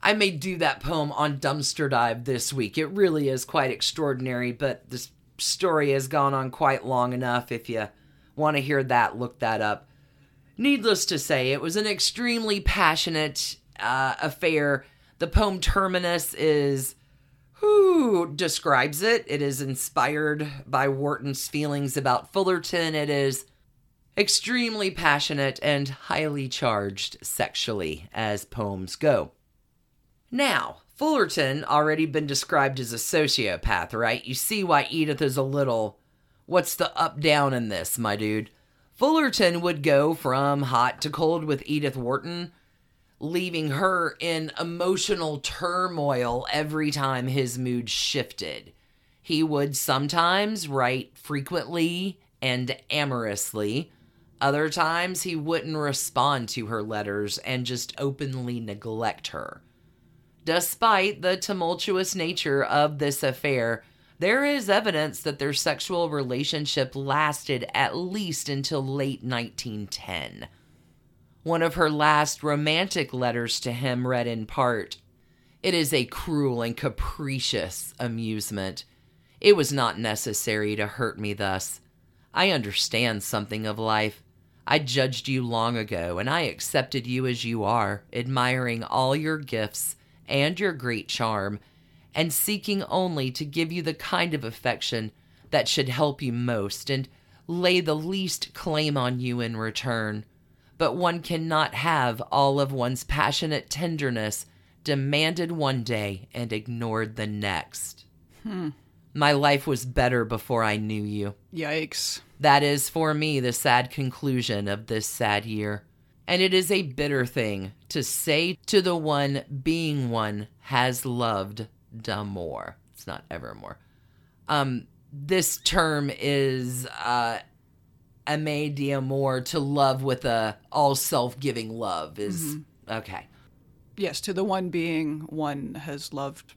I may do that poem on Dumpster Dive this week. It really is quite extraordinary, but this story has gone on quite long enough. If you want to hear that, look that up. Needless to say, it was an extremely passionate uh, affair. The poem Terminus is who describes it. It is inspired by Wharton's feelings about Fullerton. It is extremely passionate and highly charged sexually, as poems go. Now, Fullerton already been described as a sociopath, right? You see why Edith is a little. What's the up down in this, my dude? Fullerton would go from hot to cold with Edith Wharton, leaving her in emotional turmoil every time his mood shifted. He would sometimes write frequently and amorously. Other times, he wouldn't respond to her letters and just openly neglect her. Despite the tumultuous nature of this affair, there is evidence that their sexual relationship lasted at least until late 1910. One of her last romantic letters to him read in part It is a cruel and capricious amusement. It was not necessary to hurt me thus. I understand something of life. I judged you long ago, and I accepted you as you are, admiring all your gifts and your great charm, and seeking only to give you the kind of affection that should help you most and lay the least claim on you in return. But one cannot have all of one's passionate tenderness demanded one day and ignored the next. Hmm. My life was better before I knew you. Yikes. That is for me the sad conclusion of this sad year. And it is a bitter thing to say to the one being one has loved d'amour. It's not evermore. Um, this term is uh, aimer d'amour, to love with a all self-giving love is okay. Yes, to the one being one has loved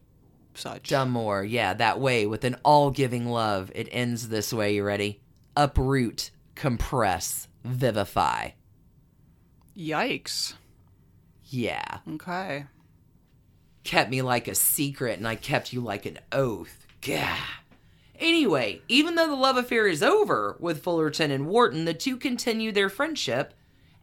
such. D'amour, yeah, that way with an all-giving love. It ends this way. You ready? Uproot, compress, vivify. Yikes. Yeah. Okay. kept me like a secret and I kept you like an oath. Gah. Anyway, even though the love affair is over with Fullerton and Wharton, the two continue their friendship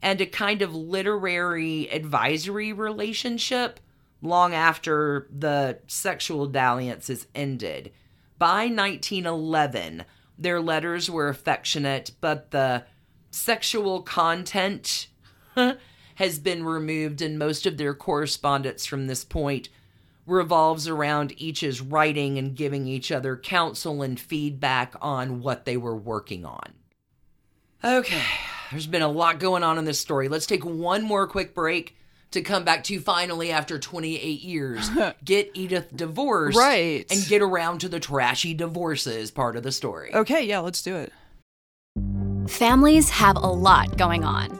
and a kind of literary advisory relationship long after the sexual dalliance is ended. By 1911, their letters were affectionate, but the sexual content has been removed, and most of their correspondence from this point revolves around each's writing and giving each other counsel and feedback on what they were working on. Okay, there's been a lot going on in this story. Let's take one more quick break to come back to finally after 28 years get Edith divorced Right. and get around to the trashy divorces part of the story. Okay, yeah, let's do it. Families have a lot going on.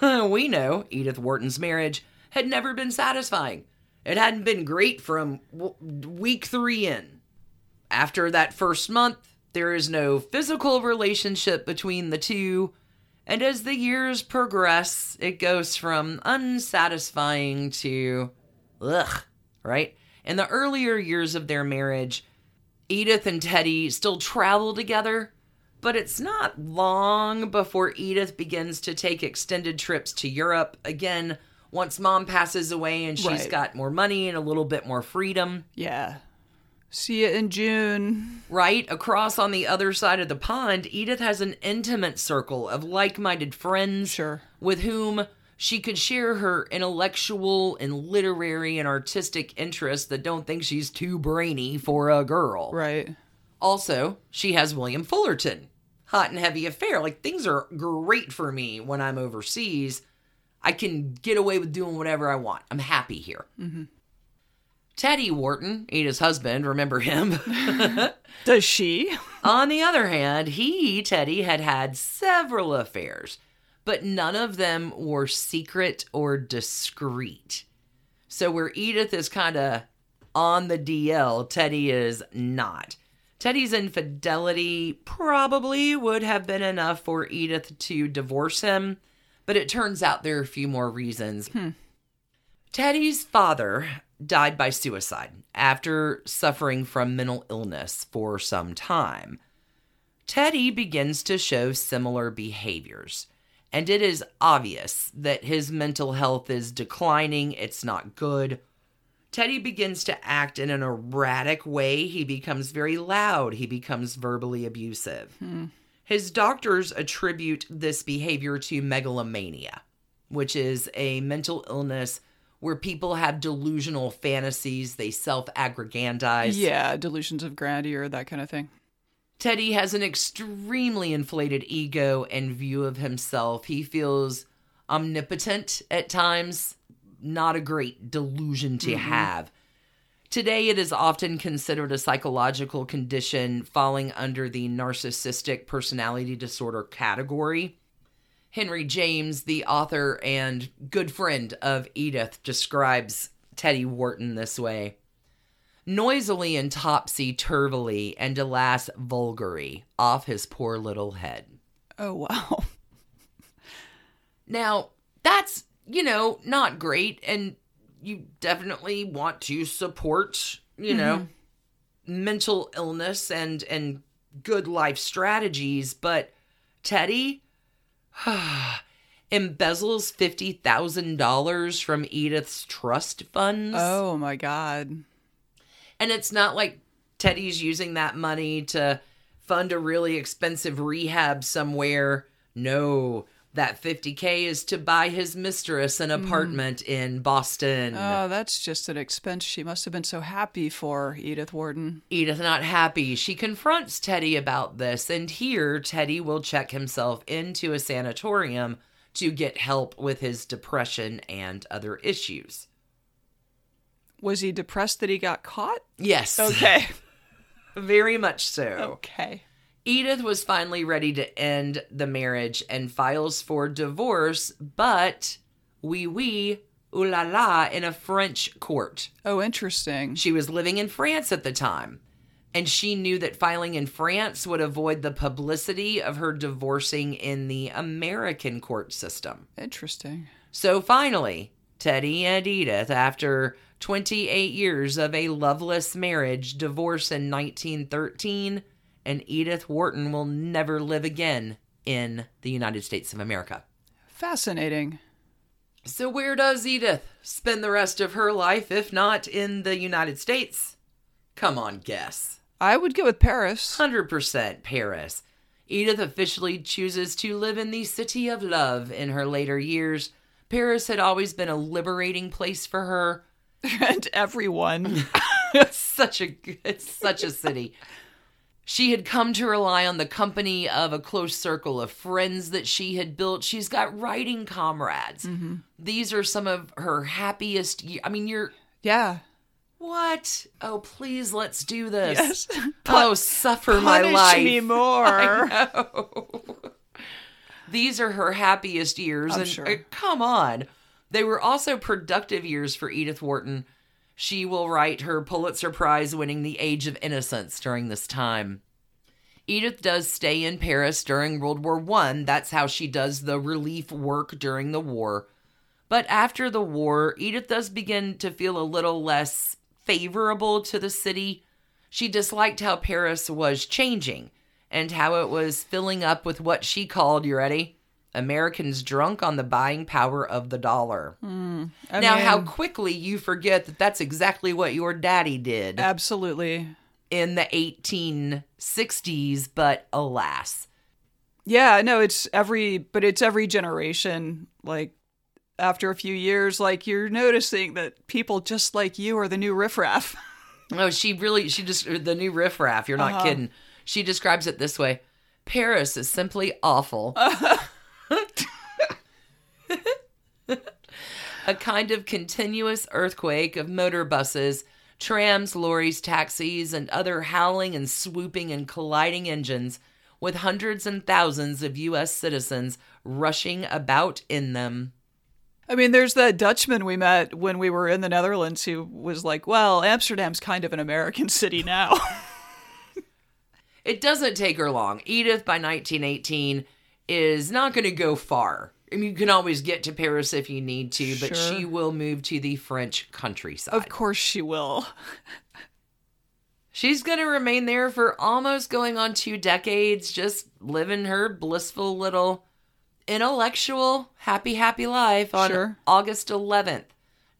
we know Edith Wharton's marriage had never been satisfying. It hadn't been great from week three in. After that first month, there is no physical relationship between the two, and as the years progress, it goes from unsatisfying to ugh, right? In the earlier years of their marriage, Edith and Teddy still travel together, but it's not long before Edith begins to take extended trips to Europe. Again, once mom passes away and she's Right. got more money and a little bit more freedom, Yeah. See you in June. right? Across on the other side of the pond, Edith has an intimate circle of like minded friends Sure. with whom she could share her intellectual and literary and artistic interests that don't think she's too brainy for a girl. Right. Also, she has William Fullerton. Hot and heavy affair. Like, things are great for me when I'm overseas. I can get away with doing whatever I want. I'm happy here. Mm-hmm. Teddy Wharton, Edith's husband, remember him? Does she? On the other hand, he, Teddy, had had several affairs, but none of them were secret or discreet. So where Edith is kind of on the DL, Teddy is not. Teddy's infidelity probably would have been enough for Edith to divorce him, but it turns out there are a few more reasons. Hmm. Teddy's father died by suicide after suffering from mental illness for some time. Teddy begins to show similar behaviors, and it is obvious that his mental health is declining. It's not good. Teddy begins to act in an erratic way. He becomes very loud. He becomes verbally abusive. Hmm. His doctors attribute this behavior to megalomania, which is a mental illness where people have delusional fantasies, they self aggrandize. Yeah, delusions of grandeur, that kind of thing. Teddy has an extremely inflated ego and view of himself. He feels omnipotent at times, not a great delusion to mm-hmm. have. Today, it is often considered a psychological condition falling under the narcissistic personality disorder category. Henry James, the author and good friend of Edith, describes Teddy Wharton this way noisily and topsy turvily, and alas, vulgarly, off his poor little head. Oh, wow. Now, that's, you know, not great, and you definitely want to support, you know, mm-hmm. mental illness and and good life strategies, but Teddy embezzles $50,000 from Edith's trust funds. Oh, my God. And it's not like Teddy's using that money to fund a really expensive rehab somewhere. No, that 50K is to buy his mistress an hmm. apartment in Boston. Oh, that's just an expense she must have been so happy for, Edith Wharton. Edith not happy. She confronts Teddy about this, and here Teddy will check himself into a sanatorium to get help with his depression and other issues. Was he depressed that he got caught? Yes. Okay. Very much so. okay. Edith was finally ready to end the marriage and files for divorce, but wee wee, ooh la la, in a French court. Oh, interesting. She was living in France at the time, and she knew that filing in France would avoid the publicity of her divorcing in the American court system. Interesting. So finally, Teddy and Edith, after 28 years of a loveless marriage, divorce in 1913, and Edith Wharton will never live again in the United States of America. Fascinating. So, where does Edith spend the rest of her life, if not in the United States? Come on, guess. I would go with Paris. 100% Paris. Edith officially chooses to live in the city of love in her later years. Paris had always been a liberating place for her. and everyone. such a it's such a city. She had come to rely on the company of a close circle of friends that she had built. She's got writing comrades. These are some of her happiest. ye- I mean, you're yeah. what? Oh, please, let's do this. Yes. oh, suffer my life. me more. These are her happiest years, I'm and sure. uh, come on, they were also productive years for Edith Wharton. She will write her Pulitzer Prize winning The Age of Innocence during this time. Edith does stay in Paris during World War One. That's how she does the relief work during the war. But after the war, Edith does begin to feel a little less favorable to the city. She disliked how Paris was changing and how it was filling up with what she called, you ready? Americans drunk on the buying power of the dollar. I now, how quickly you forget that that's exactly what your daddy did Absolutely. in the 1860s, but alas. Yeah, no, it's every, but it's every generation. Like, after a few years, like, you're noticing that people just like you are the new riffraff. No, she really, she just, the new riffraff, you're not Uh-huh. kidding. She describes it this way Paris is simply awful. a kind of continuous earthquake of motor buses Trams, lorries, taxis, and other howling and swooping and colliding engines with hundreds and thousands of U.S. citizens rushing about in them. I mean, there's that Dutchman we met when we were in the Netherlands who was like, well, Amsterdam's kind of an American city now. it doesn't take her long. Edith, by 1918, is not going to go far. I mean, you can always get to Paris if you need to, but Sure. she will move to the French countryside. of course she will. She's going to remain there for almost going on two decades, just living her blissful little intellectual, happy, happy life. On Sure. August 11th,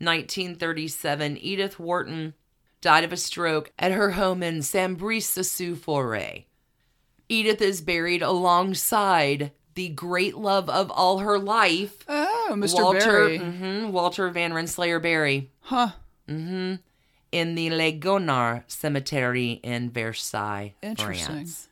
1937, Edith Wharton died of a stroke at her home in Saint-Brice-sous-Forêt. Edith is buried alongside the great love of all her life, Oh, Mr. Walter, Berry. mhm, Walter Van Rensselaer Berry Huh. in the Les Gonards Cemetery in Versailles, Interesting. France.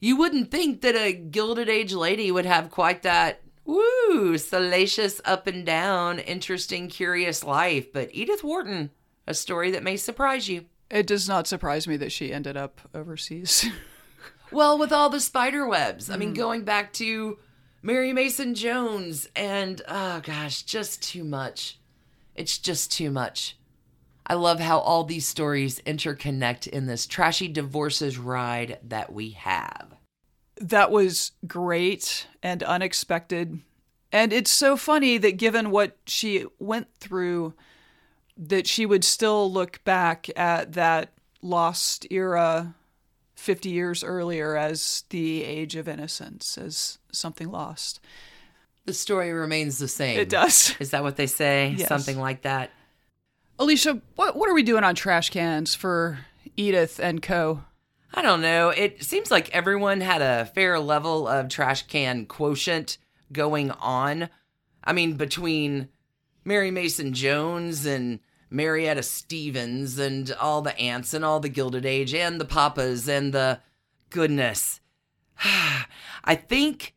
You wouldn't think that a Gilded Age lady would have quite that woo salacious up and down, interesting, curious life, but Edith Wharton, a story that may surprise you. It does not surprise me that she ended up overseas. Well, with all the spider webs, I mean, Mm. going back to Mary Mason Jones and oh gosh, just too much. It's just too much. I love how all these stories interconnect in this trashy divorces ride that we have. that was great and unexpected. And it's so funny that given what she went through, that she would still look back at that lost era 50 years earlier as the age of innocence, as something lost. The story remains the same. It does. Is that what they say? Yes. Something like that. Alicia, what, what are we doing on trash cans for Edith and Co? I don't know. It seems like everyone had a fair level of trash can quotient going on. I mean, between Mary Mason Jones and Marietta Stevens and all the aunts and all the Gilded Age and the papas and the goodness. I think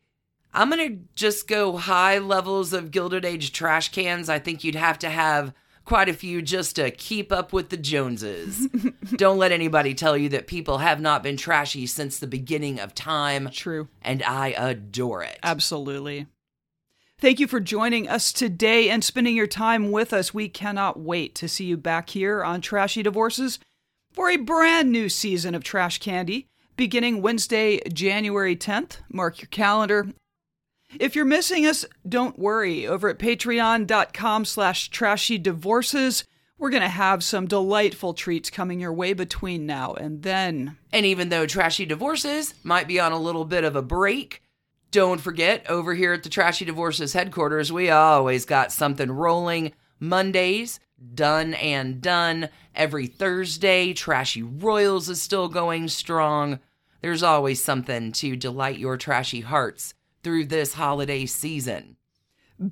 I'm going to just go high levels of Gilded Age trash cans. I think you'd have to have quite a few just to keep up with the Joneses. Don't let anybody tell you that people have not been trashy since the beginning of time, True. and I adore it. Absolutely. Thank you for joining us today and spending your time with us. We cannot wait to see you back here on Trashy Divorces for a brand new season of Trash Candy beginning Wednesday, January 10th. Mark your calendar. If you're missing us, don't worry. Over at patreon.com slash trashy divorces, we're going to have some delightful treats coming your way between now and then. And even though Trashy Divorces might be on a little bit of a break, don't forget over here at the Trashy Divorces headquarters, we always got something rolling. Mondays, done and done. Every Thursday, Trashy Royals is still going strong. There's always something to delight your trashy hearts through this holiday season.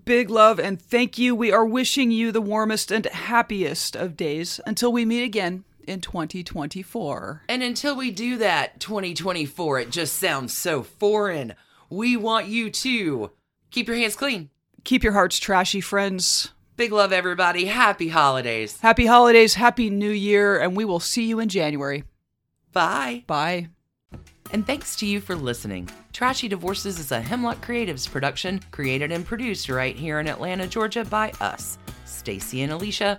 Big love and thank you. We are wishing you the warmest and happiest of days until we meet again in 2024. And until we do that, 2024, it just sounds so foreign. We want you to keep your hands clean. Keep your hearts trashy, friends. Big love, everybody. Happy holidays. Happy holidays, happy new year, and we will see you in January. Bye. Bye. And thanks to you for listening. Trashy Divorces is a Hemlock Creatives production, created and produced right here in Atlanta, Georgia by us, Stacy and Alicia,